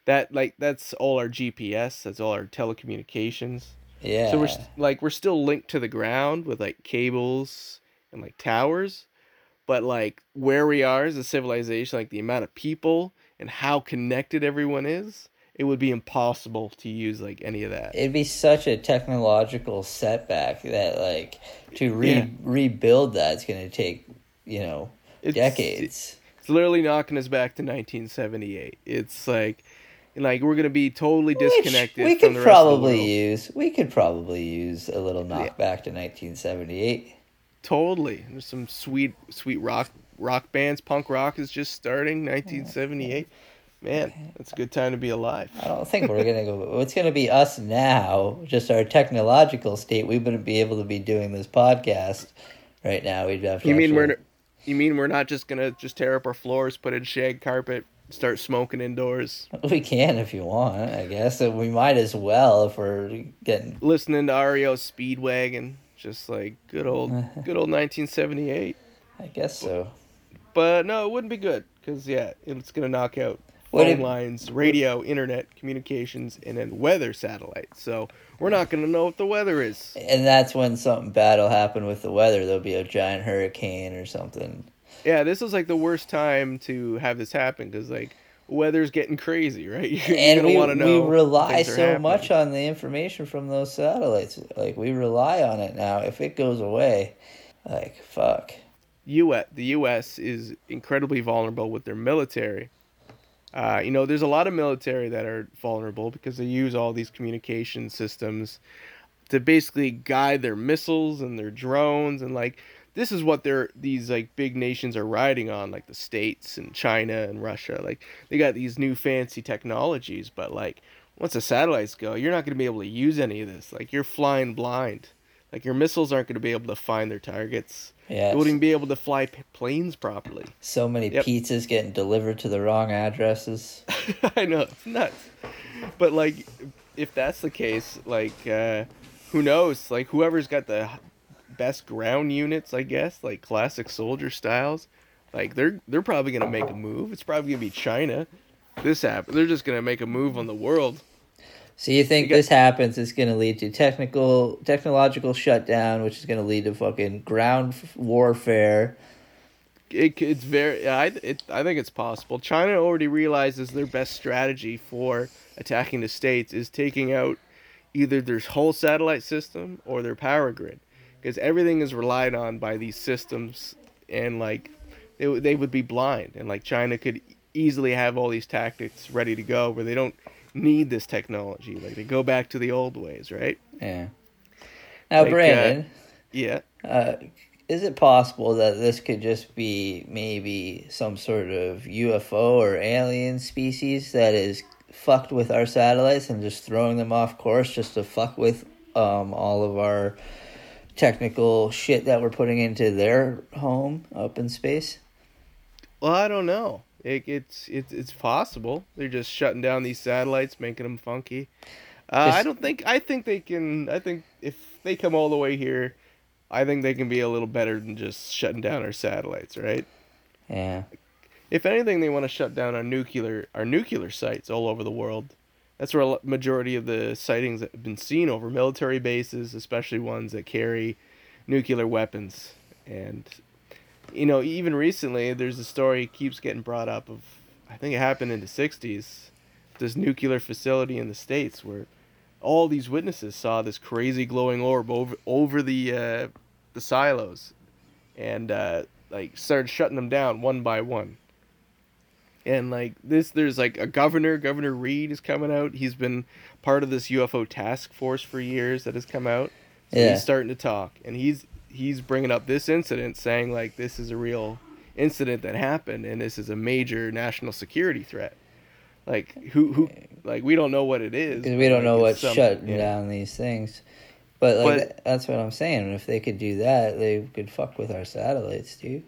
that like that's all our GPS, that's all our telecommunications. Yeah. So we're like we're still linked to the ground with like cables and like towers, but like where we are as a civilization, like the amount of people and how connected everyone is, it would be impossible to use like any of that. It'd be such a technological setback that like to re- Yeah. rebuild that's gonna take you know It's- decades. It's literally knocking us back to 1978. It's like like we're gonna be totally disconnected Which we from could the rest of the probably use. We could probably use a little knockback to 1978. Totally. There's some sweet sweet rock rock bands. Punk rock is just starting 1978. Man, that's a good time to be alive. I don't think we're gonna go. It's gonna be us now. Just our technological state. We wouldn't be able to be doing this podcast right now. We'd have to. You mean actually- we're you mean we're not just gonna just tear up our floors, put in shag carpet, start smoking indoors, We can if you want. I guess we might as well if we're getting. listening to REO Speedwagon, just like good old good old 1978. I guess so. But no, it wouldn't be good because yeah, it's gonna knock out What phone if- lines, radio, internet communications, and then weather satellites. So we're not going to know what the weather is. And that's when something bad will happen with the weather. There'll be a giant hurricane or something. Yeah, this is like the worst time to have this happen because like weather's getting crazy, right? You're, and gonna we, want to know. we rely so happening. much on the information from those satellites. Like we rely on it now. If it goes away, like fuck. U.S. The U.S. is incredibly vulnerable with their military. Uh, you know, there's a lot of military that are vulnerable because they use all these communication systems to basically guide their missiles and their drones and like this is what they're these like big nations are riding on like the states and China and Russia. Like they got these new fancy technologies but like once the satellites go you're not going to be able to use any of this. Like you're flying blind. Like your missiles aren't going to be able to find their targets Yeah. you wouldn't be able to fly p- planes properly So many Yep. pizzas getting delivered to the wrong addresses. I know it's nuts, but like, if that's the case, like, uh, who knows? Like, whoever's got the best ground units, I guess, like classic soldier styles, like they're they're probably gonna make a move. It's probably gonna be China. This app, they're just gonna make a move on the world. So you think got- this happens? It's going to lead to technical, technological shutdown, which is going to lead to fucking ground warfare. It, it's very, I it, I think it's possible. China already realizes their best strategy for attacking the states is taking out either their whole satellite system or their power grid, because everything is relied on by these systems, and like they they would be blind, and like China could easily have all these tactics ready to go where they don't need this technology. Like they go back to the old ways, right? Yeah. Now, Like, uh, Brandon, Yeah. uh, is it possible that this could just be maybe some sort of UFO or alien species that is fucked with our satellites and just throwing them off course just to fuck with um, all of our technical shit that we're putting into their home up in space? Well, I don't know. It, it's it's it's possible. They're just shutting down these satellites, making them funky. Uh, I don't think. I think they can. I think if they come all the way here, I think they can be a little better than just shutting down our satellites, right? Yeah. If anything, they want to shut down our nuclear our nuclear sites all over the world. That's where a majority of the sightings have been seen over military bases, especially ones that carry nuclear weapons. And you know, even recently, there's a story keeps getting brought up of I think it happened in the '60s. This nuclear facility in the states where all these witnesses saw this crazy glowing orb over over the uh, the silos, and uh, like started shutting them down one by one. And like this, there's like a governor, Governor Reed is coming out. He's been part of this UFO task force for years that has come out. So Yeah. he's starting to talk, and he's he's bringing up this incident, saying like this is a real incident that happened, and this is a major national security threat. Like who who like we don't know what it is because we don't like, know what's some- shutting yeah. down these things. But like But- that's what I'm saying. If they could do that, they could fuck with our satellites, dude.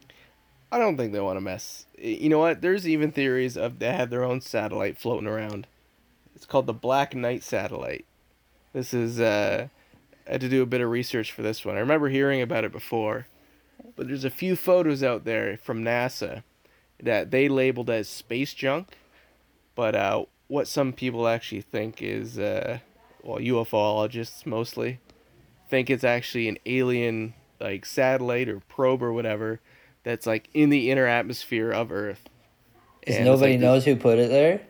I don't think they want to mess. You know what? There's even theories of they have their own satellite floating around. It's called the Black Knight satellite. This is uh, I had to do a bit of research for this one. I remember hearing about it before, but there's a few photos out there from NASA that they labeled as space junk. But uh, what some people actually think is, uh, well, UFOologists mostly think it's actually an alien like satellite or probe or whatever that's like in the inner atmosphere of Earth. And nobody like knows who put it there?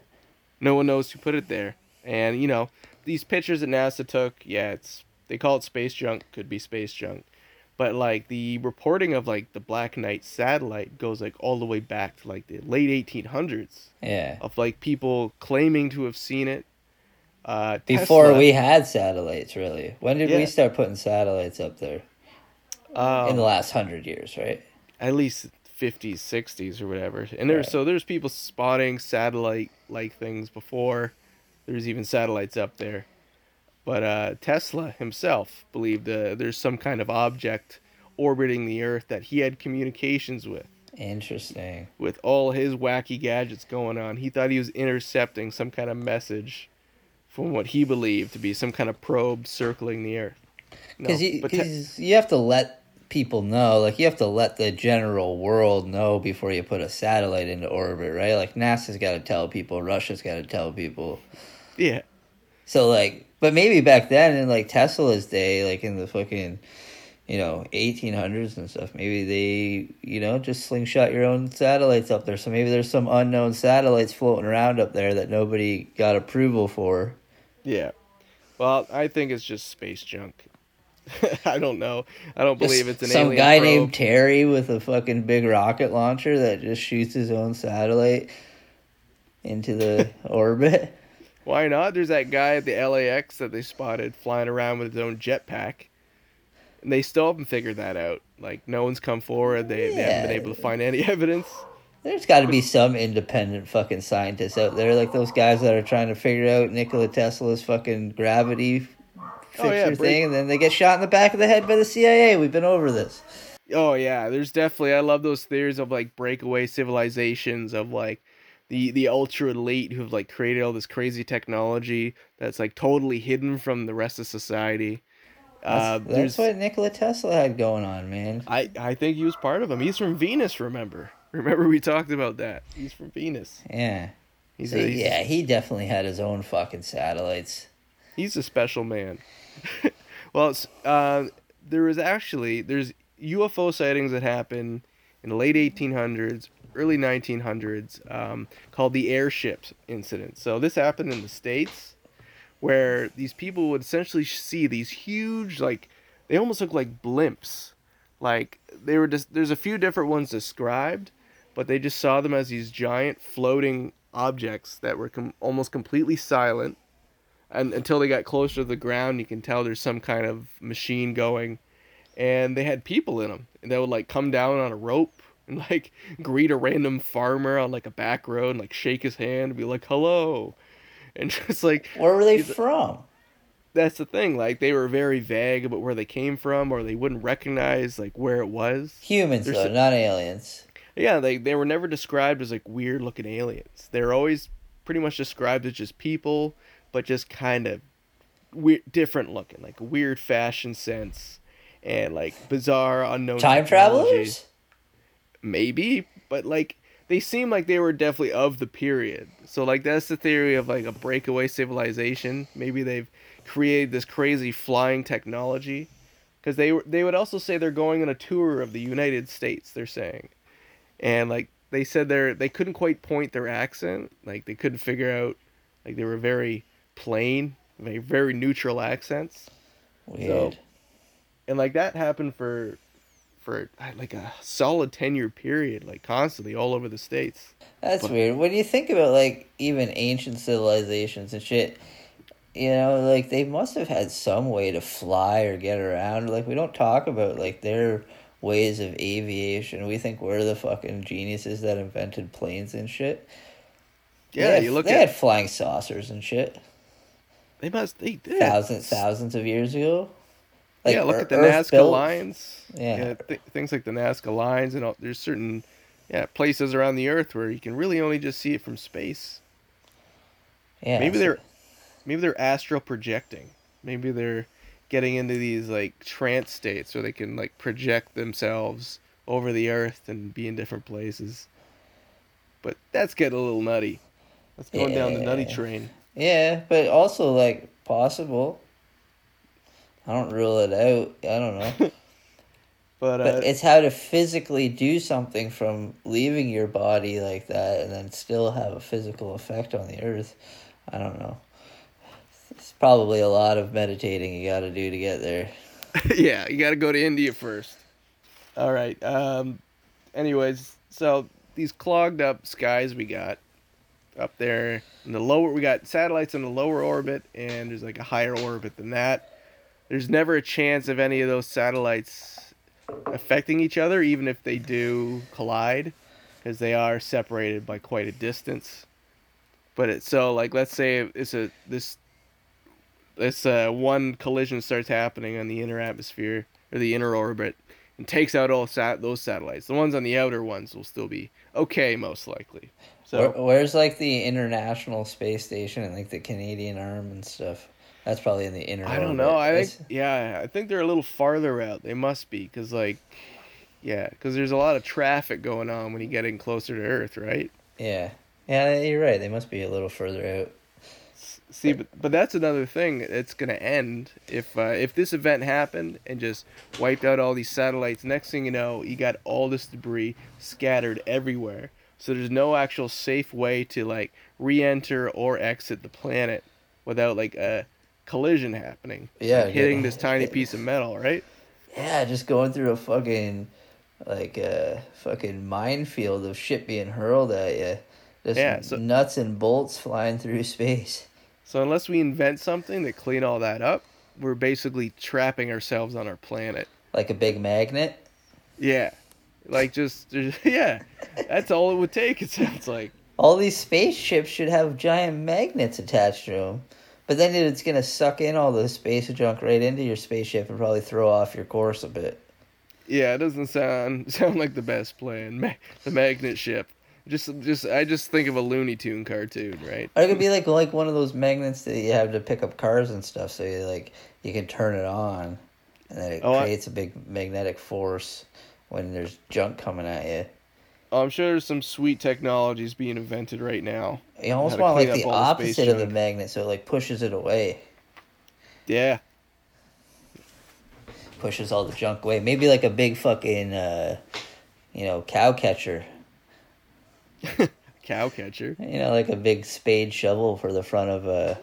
No one knows who put it there. And you know, these pictures that NASA took, yeah, it's they call it space junk, could be space junk. But like the reporting of like the Black Knight satellite goes like all the way back to like the late 1800s Yeah. of like people claiming to have seen it. Uh, Before Tesla, we had satellites, really. When did we start putting satellites up there? um, In the last hundred years, right? at least 50s 60s or whatever and there's Right. so there's people spotting satellite like things before there's even satellites up there but uh, tesla himself believed uh, there's some kind of object orbiting the earth that he had communications with Interesting. with all his wacky gadgets going on he thought he was intercepting some kind of message from what he believed to be some kind of probe circling the earth No, Because you, te- you have to let people know. Like you have to let the general world know before you put a satellite into orbit, right? Like NASA's got to tell people, Russia's got to tell people. Yeah. So like, but maybe back then in like Tesla's day, like in the fucking, you know, eighteen hundreds and stuff, maybe they, you know, just slingshot your own satellites up there. So maybe there's some unknown satellites floating around up there that nobody got approval for. Yeah. Well, I think it's just space junk. I don't know. I don't believe it's an some guy probe. named Terry with a fucking big rocket launcher that just shoots his own satellite into the orbit. Why not? There's that guy at the LAX that they spotted flying around with his own jetpack. And they still haven't figured that out. Like, no one's come forward. They, they haven't been able to find any evidence. There's got to be some independent fucking scientists out there, like those guys that are trying to figure out Nikola Tesla's fucking gravity fixture Oh, yeah, break- thing, and then they get shot in the back of the head by the CIA. We've been over this. Oh, yeah. There's definitely, I love those theories of, like, breakaway civilizations, of, like, the, the ultra elite who've, like, created all this crazy technology that's, like, totally hidden from the rest of society. Uh, That's, what Nikola Tesla had going on, man. I, I think he was part of them. He's from Venus, remember? Remember we talked about that. He's from Venus. Yeah. He's So, a, he's, yeah, he definitely had his own fucking satellites. he's a special man. well, uh, there was actually there's UFO sightings that happen in the late 1800s, early 1900s, um, called the airships incident. So this happened in the states, where these people would essentially see these huge, like they almost look like blimps, like they were just there's a few different ones described, but they just saw them as these giant floating objects that were com- almost completely silent. And until they got closer to the ground you can tell there's some kind of machine going. And they had people in them and they would like come down on a rope and like greet a random farmer on like a back road and like shake his hand and be like hello and just like Where were they from? that's the thing like they were very vague about where they came from or they wouldn't recognize like where it was Humans, There's though, not aliens. yeah they, they were never described as like weird looking aliens they were always pretty much described as just people but just kind of weird different looking like weird fashion sense and like bizarre unknown Time travelers? Maybe but like they seem like they were definitely of the period. So like that's the theory of like a breakaway civilization. Maybe they've created this crazy flying technology. Because they were they would also say they're going on a tour of the united states they're saying. And like they said they're they couldn't quite point their accent. Like they couldn't figure out like they were very plain very very neutral accents. Weird. and like that happened for for uh, like a solid 10 year period like constantly all over the states That's But- weird. When you think about like even ancient civilizations and shit, you know, like they must have had some way to fly or get around. Like we don't talk about like their ways of aviation. We think we're the fucking geniuses that invented planes and shit. yeah they had, you look at they at had flying saucers and shit they must they did thousands thousands of years ago. Yeah look at the Earth nazca built- lines. Yeah. th- things like the nazca lines and all, there's certain yeah places around the earth where you can really only just see it from space. Yeah, maybe they're maybe they're astral projecting. Maybe they're getting into these like trance states where they can like project themselves over the earth and be in different places. But that's getting a little nutty. That's going down the nutty train. Yeah, but also like possible. I don't rule it out. I don't know. but uh But it's how to physically do something from leaving your body like that and then still have a physical effect on the earth. I don't know. It's probably a lot of meditating you got to do to get there. yeah, you got to go to India first. All right. Um. Anyways, so these clogged up skies we got up there in the lower, we got satellites in the lower orbit, and there's like a higher orbit than that. There's never a chance of any of those satellites affecting each other, even if they do collide, because they are separated by quite a distance. But it's so like let's say it's a this this uh, one collision starts happening on the inner atmosphere or the inner orbit and takes out all sat- those satellites. The ones on the outer ones will still be okay, most likely. So Where, where's like the International Space Station and like the Canadian arm and stuff? That's probably in the inner. I don't know. I think yeah, I think they're a little farther out. They must be because like, yeah, because there's a lot of traffic going on when you get in closer to Earth, right? Yeah. Yeah, you're right. They must be a little further out. See, but, but that's another thing. It's gonna end if uh, if this event happened and just wiped out all these satellites. Next thing you know, you got all this debris scattered everywhere. So there's no actual safe way to like re-enter or exit the planet without like a collision happening. Yeah, Like, hitting yeah. this tiny piece of metal, right? Yeah, just going through a fucking like a fucking minefield of shit being hurled at you. Just Yeah, so- nuts and bolts flying through space. So unless we invent something to clean all that up, we're basically trapping ourselves on our planet. Like a big magnet. Yeah. Like just yeah. That's all it would take, it sounds like. All these spaceships should have giant magnets attached to them. But then it's going to suck in all the space junk right into your spaceship and probably throw off your course a bit. Yeah, it doesn't sound sound like the best plan. Ma- the magnet ship. Just just I just think of a Looney Tune cartoon, right? Or it could be like like one of those magnets that you have to pick up cars and stuff, so you like you can turn it on, and then it Oh, creates a big magnetic force when there's junk coming at you. Oh, I'm sure there's some sweet technologies being invented right now. You almost want like the opposite of the magnet, so it like pushes it away, Yeah. pushes all the junk away. Maybe like a big fucking, uh, you know, cow catcher. Cow catcher. You know, like a big spade shovel for the front of a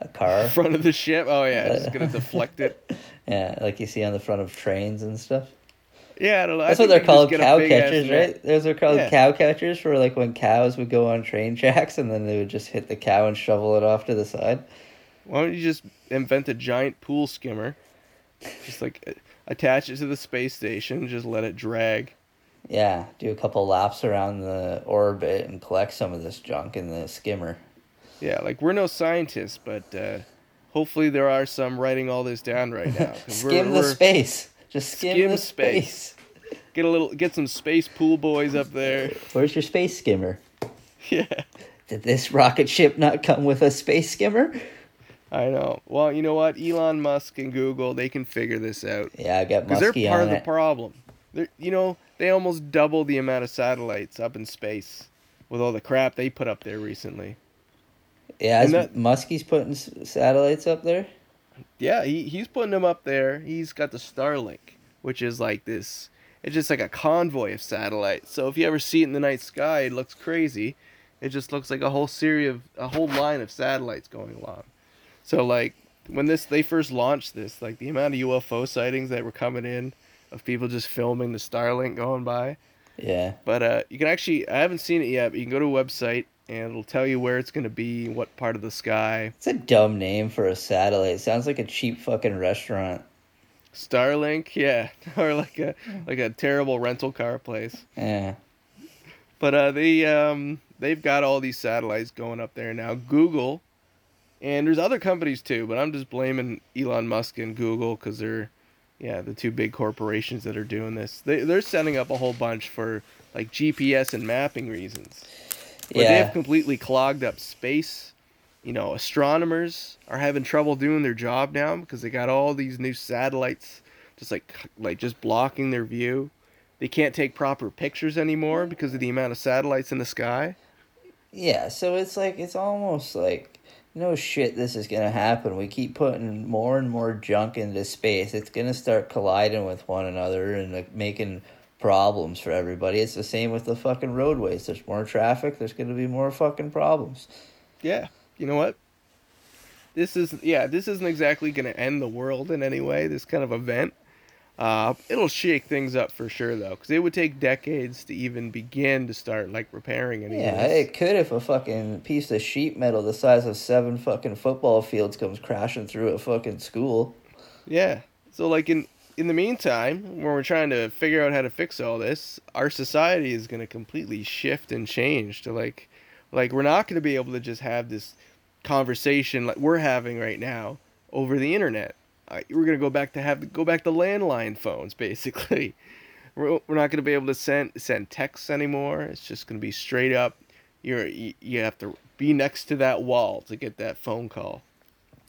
a car. Front of the ship. Oh yeah, just gonna deflect it. Yeah, like you see on the front of trains and stuff. Yeah, I don't know. That's what they're we can just called, cow catchers, right? Those are called Yeah. cow catchers for like when cows would go on train tracks and then they would just hit the cow and shovel it off to the side. Why don't you just invent a giant pool skimmer? Just like attach it to the space station, just let it drag. Yeah, do a couple laps around the orbit and collect some of this junk in the skimmer. Yeah, like we're no scientists, but uh, hopefully there are some writing all this down right now. 'cause we're- Skim the we're- space. Just skim, Skim the space. space. Get a little, get some space pool boys up there. Where's your space skimmer? Yeah, Did this rocket ship not come with a space skimmer? I know. Well, you know what? Elon Musk and Google, they can figure this out Yeah, I got because they're part of the problem. They're, you know, they almost double the amount of satellites up in space with all the crap they put up there recently. yeah, is that- Muskie's putting satellites up there? Yeah, he, he's putting them up there. He's got the Starlink, which is like this. It's just like a convoy of satellites. So if you ever see it in the night sky, it looks crazy. It just looks like a whole series of a whole line of satellites going along. So like when this they first launched this, like the amount of UFO sightings that were coming in of people just filming the Starlink going by. Yeah. But uh, you can actually I haven't seen it yet, but you can go to a website and it'll tell you where it's going to be, what part of the sky. It's a dumb name for a satellite. Sounds like a cheap fucking restaurant. Starlink, yeah, or like a like a terrible rental car place. Yeah. But uh, they um they've got all these satellites going up there now. Google, and there's other companies too, but I'm just blaming Elon Musk and Google because they're yeah the two big corporations that are doing this. They they're setting up a whole bunch for like GPS and mapping reasons. But they have completely clogged up space. You know, astronomers are having trouble doing their job now because they got all these new satellites just like like just blocking their view. They can't take proper pictures anymore because of the amount of satellites in the sky. Yeah, so it's like it's almost like no shit this is gonna happen. We keep putting more and more junk into space. It's gonna start colliding with one another and like making problems for everybody. It's the same with the fucking roadways. There's more traffic, there's gonna be more fucking problems. Yeah, you know what? This is yeah, this isn't exactly going to end the world in any way. This kind of event, uh, it'll shake things up for sure though, because it would take decades to even begin to start like repairing any Yeah, it could if a fucking piece of sheet metal the size of seven fucking football fields comes crashing through a fucking school. Yeah. So like in in the meantime, when we're trying to figure out how to fix all this, our society is going to completely shift and change to like like we're not going to be able to just have this conversation like we're having right now over the internet. Uh, we're going to go back to have go back to landline phones basically. We're, we're not going to be able to send send texts anymore. It's just going to be straight up you're you, you have to be next to that wall to get that phone call.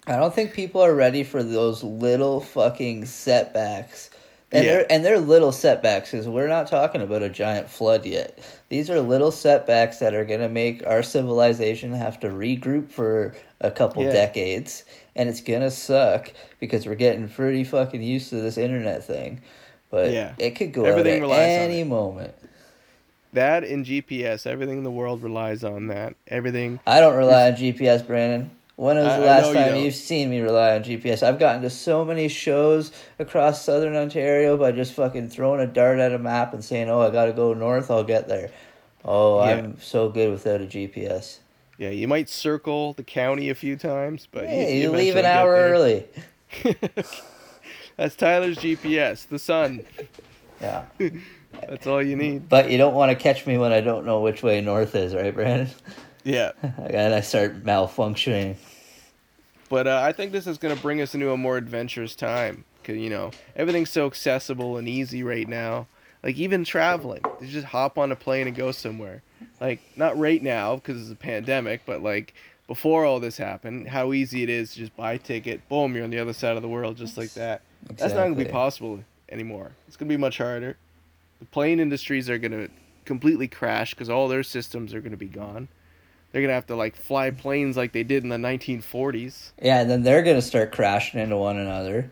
I don't think people are ready for those little fucking setbacks. And Yeah. they're and they're little setbacks because we're not talking about a giant flood yet. These are little setbacks that are gonna make our civilization have to regroup for a couple Yeah. decades, and it's gonna suck because we're getting pretty fucking used to this internet thing. But Yeah. it could go Everything out at any moment. That and GPS, everything in the world relies on that. Everything. I don't rely on GPS, Brandon. When was the I last you time don't. you've seen me rely on GPS? I've gotten to so many shows across southern Ontario by just fucking throwing a dart at a map and saying, "Oh, I got to go north. I'll get there." Oh, Yeah. I'm so good without a GPS. Yeah, you might circle the county a few times, but Hey, you, you leave an hour early. That's Tyler's GPS, the sun. Yeah, That's all you need. but you don't want to catch me when I don't know which way north is, right, Brandon? Yeah. and I start malfunctioning. But uh, I think this is going to bring us into a more adventurous time. Because, you know, everything's so accessible and easy right now. Like, even traveling. You just hop on a plane and go somewhere. Like, not right now because it's a pandemic, but, like, before all this happened, how easy it is to just buy a ticket. Boom, you're on the other side of the world just like that. That's not going to be possible anymore. It's going to be much harder. The plane industries are going to completely crash because all their systems are going to be gone. They're going to have to, like, fly planes like they did in the 1940s. Yeah, and then they're gonna start crashing into one another.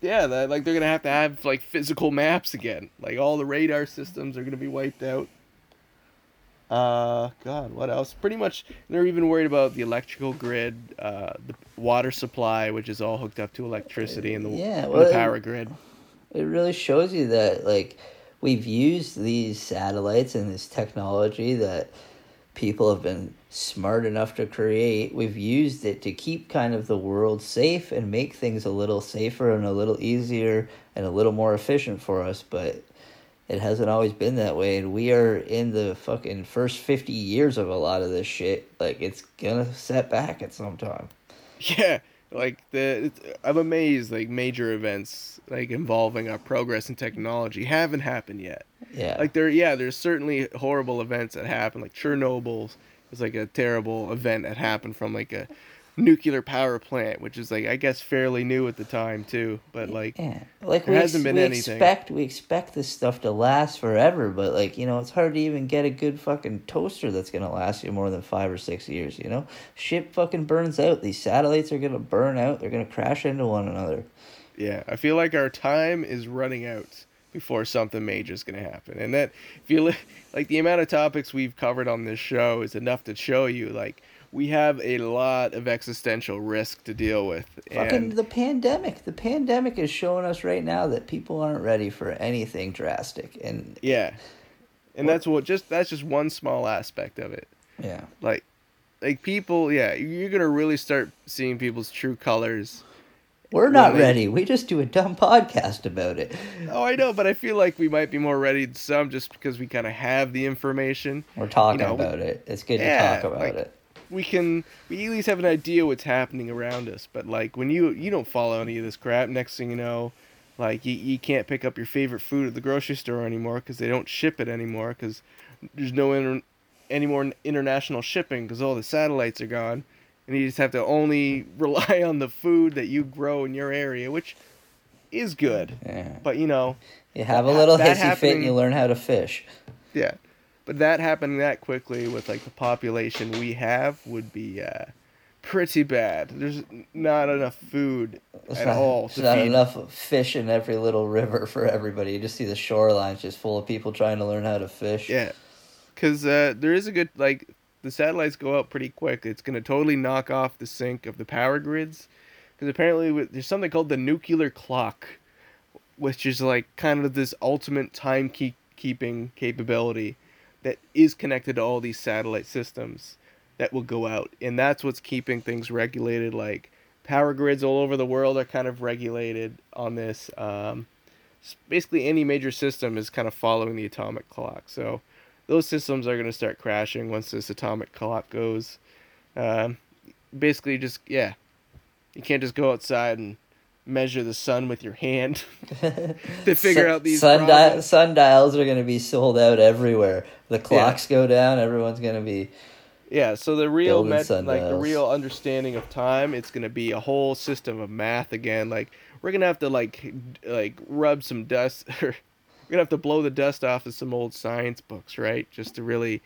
Yeah, that, like they're gonna have to have like physical maps again. Like all the radar systems are gonna be wiped out. Uh, God, what else? Pretty much, they're even worried about the electrical grid, uh, the water supply, which is all hooked up to electricity, and the, Yeah, and the power grid. it really shows you that like we've used these satellites and this technology that people have been smart enough to create we've used it to keep kind of the world safe and make things a little safer and a little easier and a little more efficient for us but it hasn't always been that way and we are in the fucking first 50 years of a lot of this shit like it's gonna set back at some time Yeah, like the I'm amazed. Like major events like involving our progress in technology haven't happened yet. Yeah like there yeah there's certainly horrible events that happen like chernobyl is like a terrible event that happened from like a nuclear power plant which is like i guess fairly new at the time too but like Yeah, like There we, hasn't ex- been we anything. expect we expect this stuff to last forever, but like you know, it's hard to even get a good fucking toaster that's gonna last you more than five or six years. You know, shit fucking burns out. These satellites are gonna burn out. They're gonna crash into one another. yeah i feel like our time is running out before something major is going to happen. And that if you li- like the amount of topics we've covered on this show is enough to show you like we have a lot of existential risk to deal with. Fucking and the pandemic. The pandemic is showing us right now that people aren't ready for anything drastic. And yeah. And that's what just that's just one small aspect of it. Yeah, like like people yeah you're gonna really start seeing people's true colors we're not ready. We just do a dumb podcast about it. oh i know but i feel like we might be more ready than some just because we kind of have the information We're talking You know, about it. It's good yeah, to talk about like- it. we can we at least have an idea what's happening around us but like when you you don't follow any of this crap next thing you know like you, you can't pick up your favorite food at the grocery store anymore because they don't ship it anymore because there's no inter- any more international shipping because all the satellites are gone and you just have to only rely on the food that you grow in your area which is good Yeah. but you know You have a little that hissy fit and you learn how to fish. yeah but that happening that quickly with like the population we have would be uh pretty bad there's not enough food There's at not, all there's not feed enough fish in every little river for everybody. You just see the shorelines just full of people trying to learn how to fish. Yeah, because uh, there is a good like the satellites go up pretty quick. It's gonna totally knock off the sync of the power grids, because apparently there's something called the nuclear clock, which is like kind of this ultimate time keep keeping capability that is connected to all these satellite systems that will go out, and that's what's keeping things regulated. Like power grids all over the world are kind of regulated on this. Um, basically, any major system is kind of following the atomic clock. So those systems are going to start crashing once this atomic clock goes. Um, basically, just yeah, you can't just go outside and measure the sun with your hand to figure out these problems. sundials are going to be sold out everywhere. The clocks go down. Everyone's going to be Yeah, so the real like the real understanding of time, it's gonna be a whole system of math again. Like we're gonna have to like d- like rub some dust, or gonna have to blow the dust off of some old science books, right? Just to really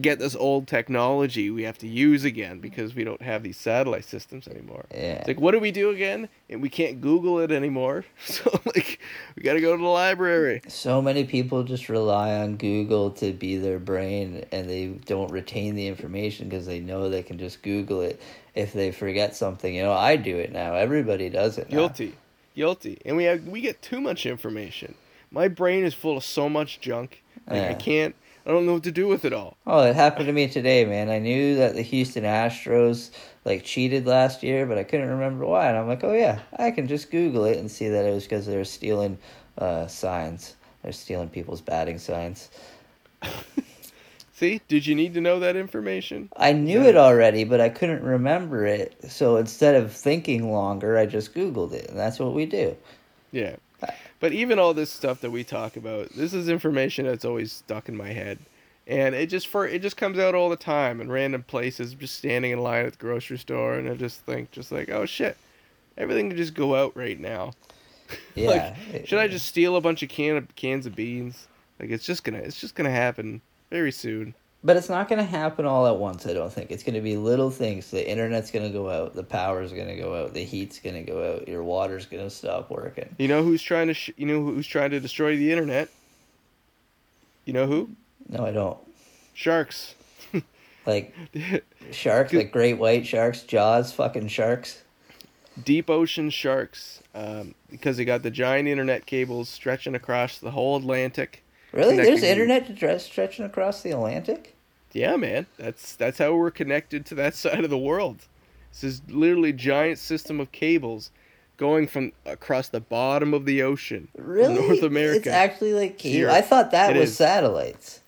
get this old technology we have to use again because we don't have these satellite systems anymore. Yeah. It's like, what do we do again? And we can't Google it anymore. So like, we gotta go to the library. So many people just rely on Google to be their brain and they don't retain the information because they know they can just Google it if they forget something. You know, I do it now. Everybody does it now. Guilty, guilty, and we have we get too much information. My brain is full of so much junk. Like, I can't. I don't know what to do with it all. Oh, it happened to me today, man. I knew that the Houston Astros like cheated last year, but I couldn't remember why. And I'm like, oh yeah, I can just Google it and see that it was because they were stealing uh, signs. They're stealing people's batting signs. See, did you need to know that information? I knew it already, but I couldn't remember it. So instead of thinking longer, I just Googled it, and that's what we do. Yeah. But even all this stuff that we talk about, this is information that's always stuck in my head. And it just for it just comes out all the time in random places, just standing in line at the grocery store and I just think just like, oh shit. Everything could just go out right now. Yeah. Like, should I just steal a bunch of can of cans of beans? Like it's just gonna it's just gonna happen very soon. But it's not going to happen all at once, I don't think. It's going to be little things. The internet's going to go out, the power's going to go out, the heat's going to go out, your water's going to stop working. You know who's trying to sh- you know who's trying to destroy the internet? You know who? No, I don't. Sharks. Like sharks, like great white sharks, jaws, fucking sharks. deep ocean sharks um, because they got the giant internet cables stretching across the whole Atlantic. Really? There's internet address stretching across the Atlantic? Yeah, man, that's that's how we're connected to that side of the world. This is literally giant system of cables going from across the bottom of the ocean, Really? North America. It's actually like cable. I thought that It was is. satellites.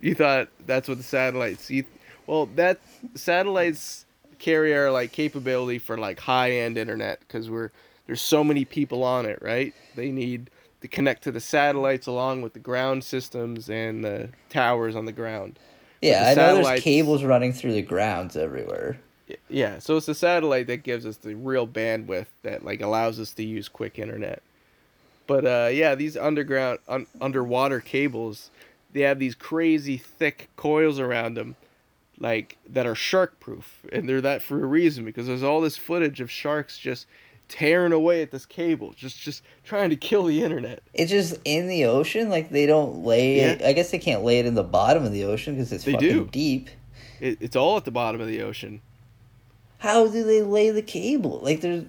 You thought that's what the satellites. You, well, that satellites carry our like capability for like high end internet because we're there's so many people on it, right? They need to connect to the satellites along with the ground systems and the towers on the ground. Yeah, the I know there's cables running through the grounds everywhere. Yeah, so it's the satellite that gives us the real bandwidth that like allows us to use quick internet. But uh, yeah, these underground un- underwater cables, they have these crazy thick coils around them, like that are shark proof, and they're that for a reason because there's all this footage of sharks just tearing away at this cable, just just trying to kill the internet. It's just in the ocean. Like they don't lay it. I guess they can't lay it in the bottom of the ocean because it's They fucking do. deep. It, it's all at the bottom of the ocean. How do they lay the cable? Like there's,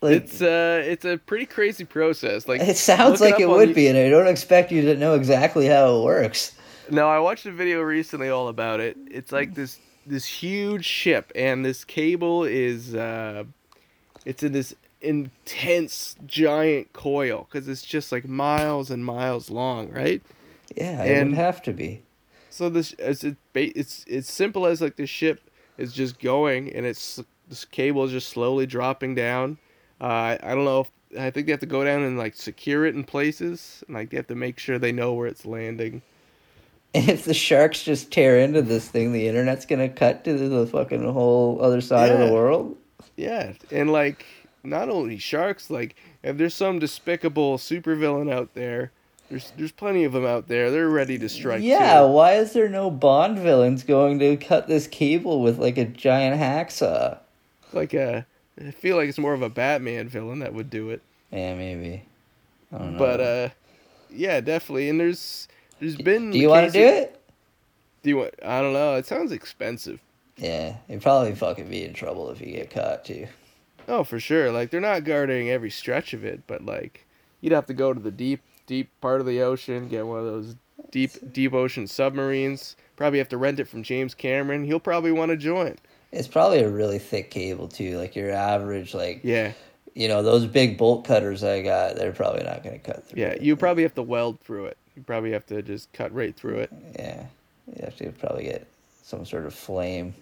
like it's uh, it's a pretty crazy process. Like it sounds like it would the- be, and I don't expect you to know exactly how it works. No, I watched a video recently all about it. It's like this this huge ship, and this cable is uh, it's in this intense giant coil because it's just like miles and miles long, right? Yeah, it And- would have to be. So this it's it, it's it's simple as like the ship is just going, and it's this cable is just slowly dropping down. Uh, I don't know if I think they have to go down and like secure it in places, and like they have to make sure they know where it's landing. And if the sharks just tear into this thing, the internet's gonna cut to the fucking whole other side of the world. Yeah, and like not only sharks, like if there's some despicable supervillain out there, there's there's plenty of them out there. They're ready to strike. yeah, too. why is there no Bond villains going to cut this cable with like a giant hacksaw? like a. I feel like it's more of a Batman villain that would do it. Yeah, maybe. I don't know. But uh, yeah, definitely. And there's there's been. do you want to do it? Do you want? I don't know. It sounds expensive. Yeah, you'd probably fucking be in trouble if you get caught too. Oh, for sure. Like they're not guarding every stretch of it, but like you'd have to go to the deep, deep part of the ocean, get one of those deep, deep ocean submarines. Probably have to rent it from James Cameron. He'll probably want to join. It's probably a really thick cable too. Like your average, like Yeah, you know, those big bolt cutters I got, they're probably not gonna cut through. yeah. it. You probably have to weld through it. You probably have to just cut right through it. Yeah, you have to probably get some sort of flame.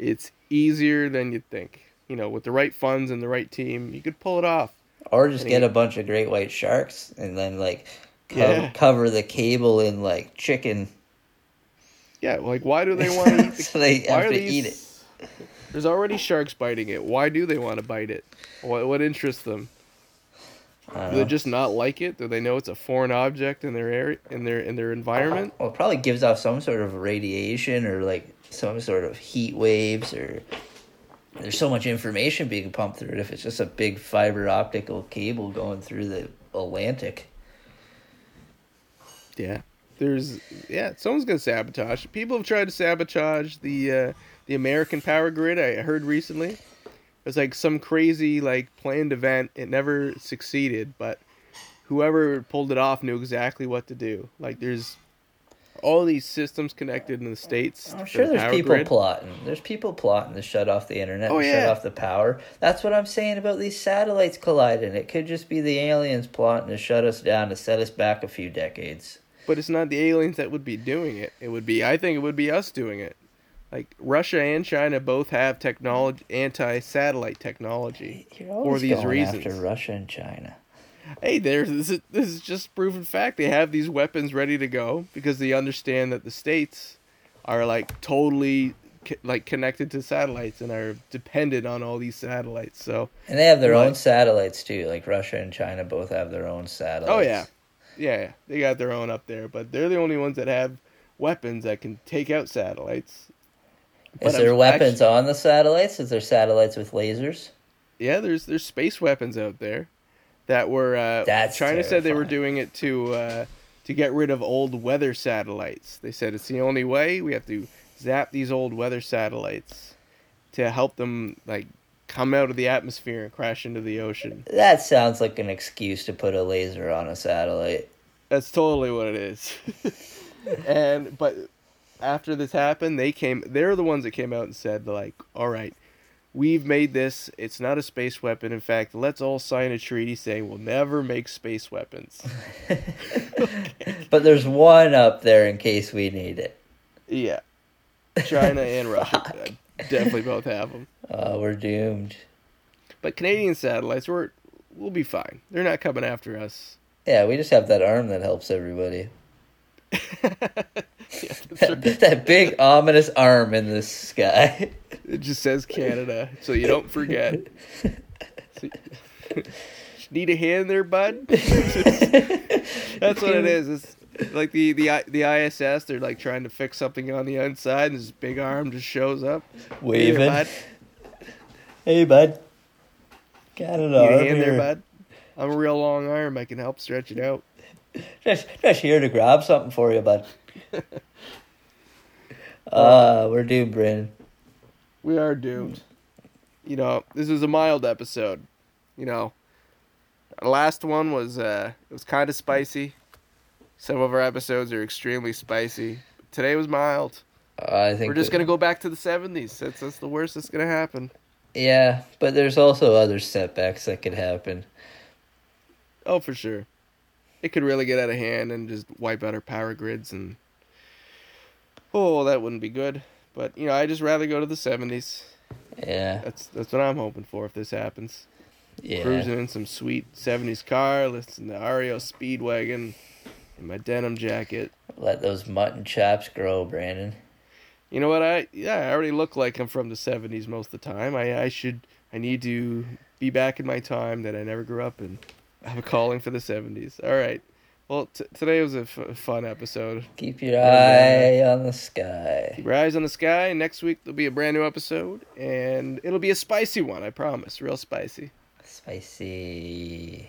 It's easier than you'd think. You know, with the right funds and the right team, you could pull it off. Or just And get you- a bunch of great white sharks and then like co- Yeah. cover the cable in like chicken. Yeah, like why do they want to eat the so they why have to these- eat it. There's already sharks biting it. Why do they want to bite it? What what interests them? I don't they just not like it? Do they know it's a foreign object in their area in their in their environment? Well, it probably gives off some sort of radiation or like some sort of heat waves or there's so much information being pumped through it if it's just a big fiber optical cable going through the Atlantic. Yeah. There's yeah, someone's gonna sabotage. People have tried to sabotage the uh, the American power grid. I heard recently. It was like some crazy like planned event. It never succeeded, but whoever pulled it off knew exactly what to do. Like there's all these systems connected in the states. I'm sure the there's people grid. plotting. There's people plotting to shut off the internet Oh, and yeah. shut off the power. That's what I'm saying about these satellites colliding. It could just be the aliens plotting to shut us down to set us back a few decades. But it's not the aliens that would be doing it. It would be I think it would be us doing it. Like Russia and China both have technology anti-satellite technology. You're always these going reasons. after Russia and China. Hey, there's this is, this is just proven fact. They have these weapons ready to go because they understand that the states are like totally like connected to satellites and are dependent on all these satellites. So, And they have their own satellites too. Like Russia and China both have their own satellites. oh yeah, yeah, they got their own up there, but they're the only ones that have weapons that can take out satellites. Is there I'm weapons actu- on the satellites? Is there satellites with lasers? Yeah, there's there's space weapons out there that were uh, That's China said they were doing it to uh, to get rid of old weather satellites. They said it's the only way. We have to zap these old weather satellites to help them like come out of the atmosphere and crash into the ocean. That sounds like an excuse to put a laser on a satellite. That's totally what it is. and but after this happened, they came. They're the ones that came out and said like, "All right, we've made this. It's not a space weapon. In fact, let's all sign a treaty saying we'll never make space weapons." But there's one up there in case we need it. yeah, China and Russia uh, definitely both have them. Uh, we're doomed. But Canadian satellites, we're we'll be fine. They're not coming after us. Yeah, we just have that arm that helps everybody. Yeah, that's right. That, that big ominous arm in the sky. It just says Canada, so you don't forget. So- Need a hand there, bud? That's what it is. It's like the, the the ISS. They're like trying to fix something on the inside, and this big arm just shows up. Hey Waving. there, bud. Hey, bud. Got an Need a arm hand there, bud. I'm a real long arm. I can help stretch it out. Just, just here to grab something for you, bud. Uh, we're doomed, Brandon. We are doomed. You know, this is a mild episode. You know, our last one was uh, it was kind of spicy. Some of our episodes are extremely spicy. Today was mild. I think We're just that- gonna go back to the '70s. That's that's the worst that's gonna happen. Yeah, but there's also other setbacks that could happen. Oh, for sure. It could really get out of hand and just wipe out our power grids and. Oh, that wouldn't be good. But you know, I just rather go to the '70s. Yeah, That's that's what I'm hoping for if this happens. yeah. cruising in some sweet 70s car, listening to REO Speedwagon in my denim jacket. Let those mutton chops grow, Brandon. You know what? I yeah, I already look like I'm from the 70s most of the time. I I should I need to be back in my time that I never grew up in. I have a calling for the 70s. All right. Well, t- today was a f- fun episode. Keep your eye on the sky. Keep your eyes on the sky. Next week there'll be a brand new episode, and it'll be a spicy one. I promise, real spicy. Spicy.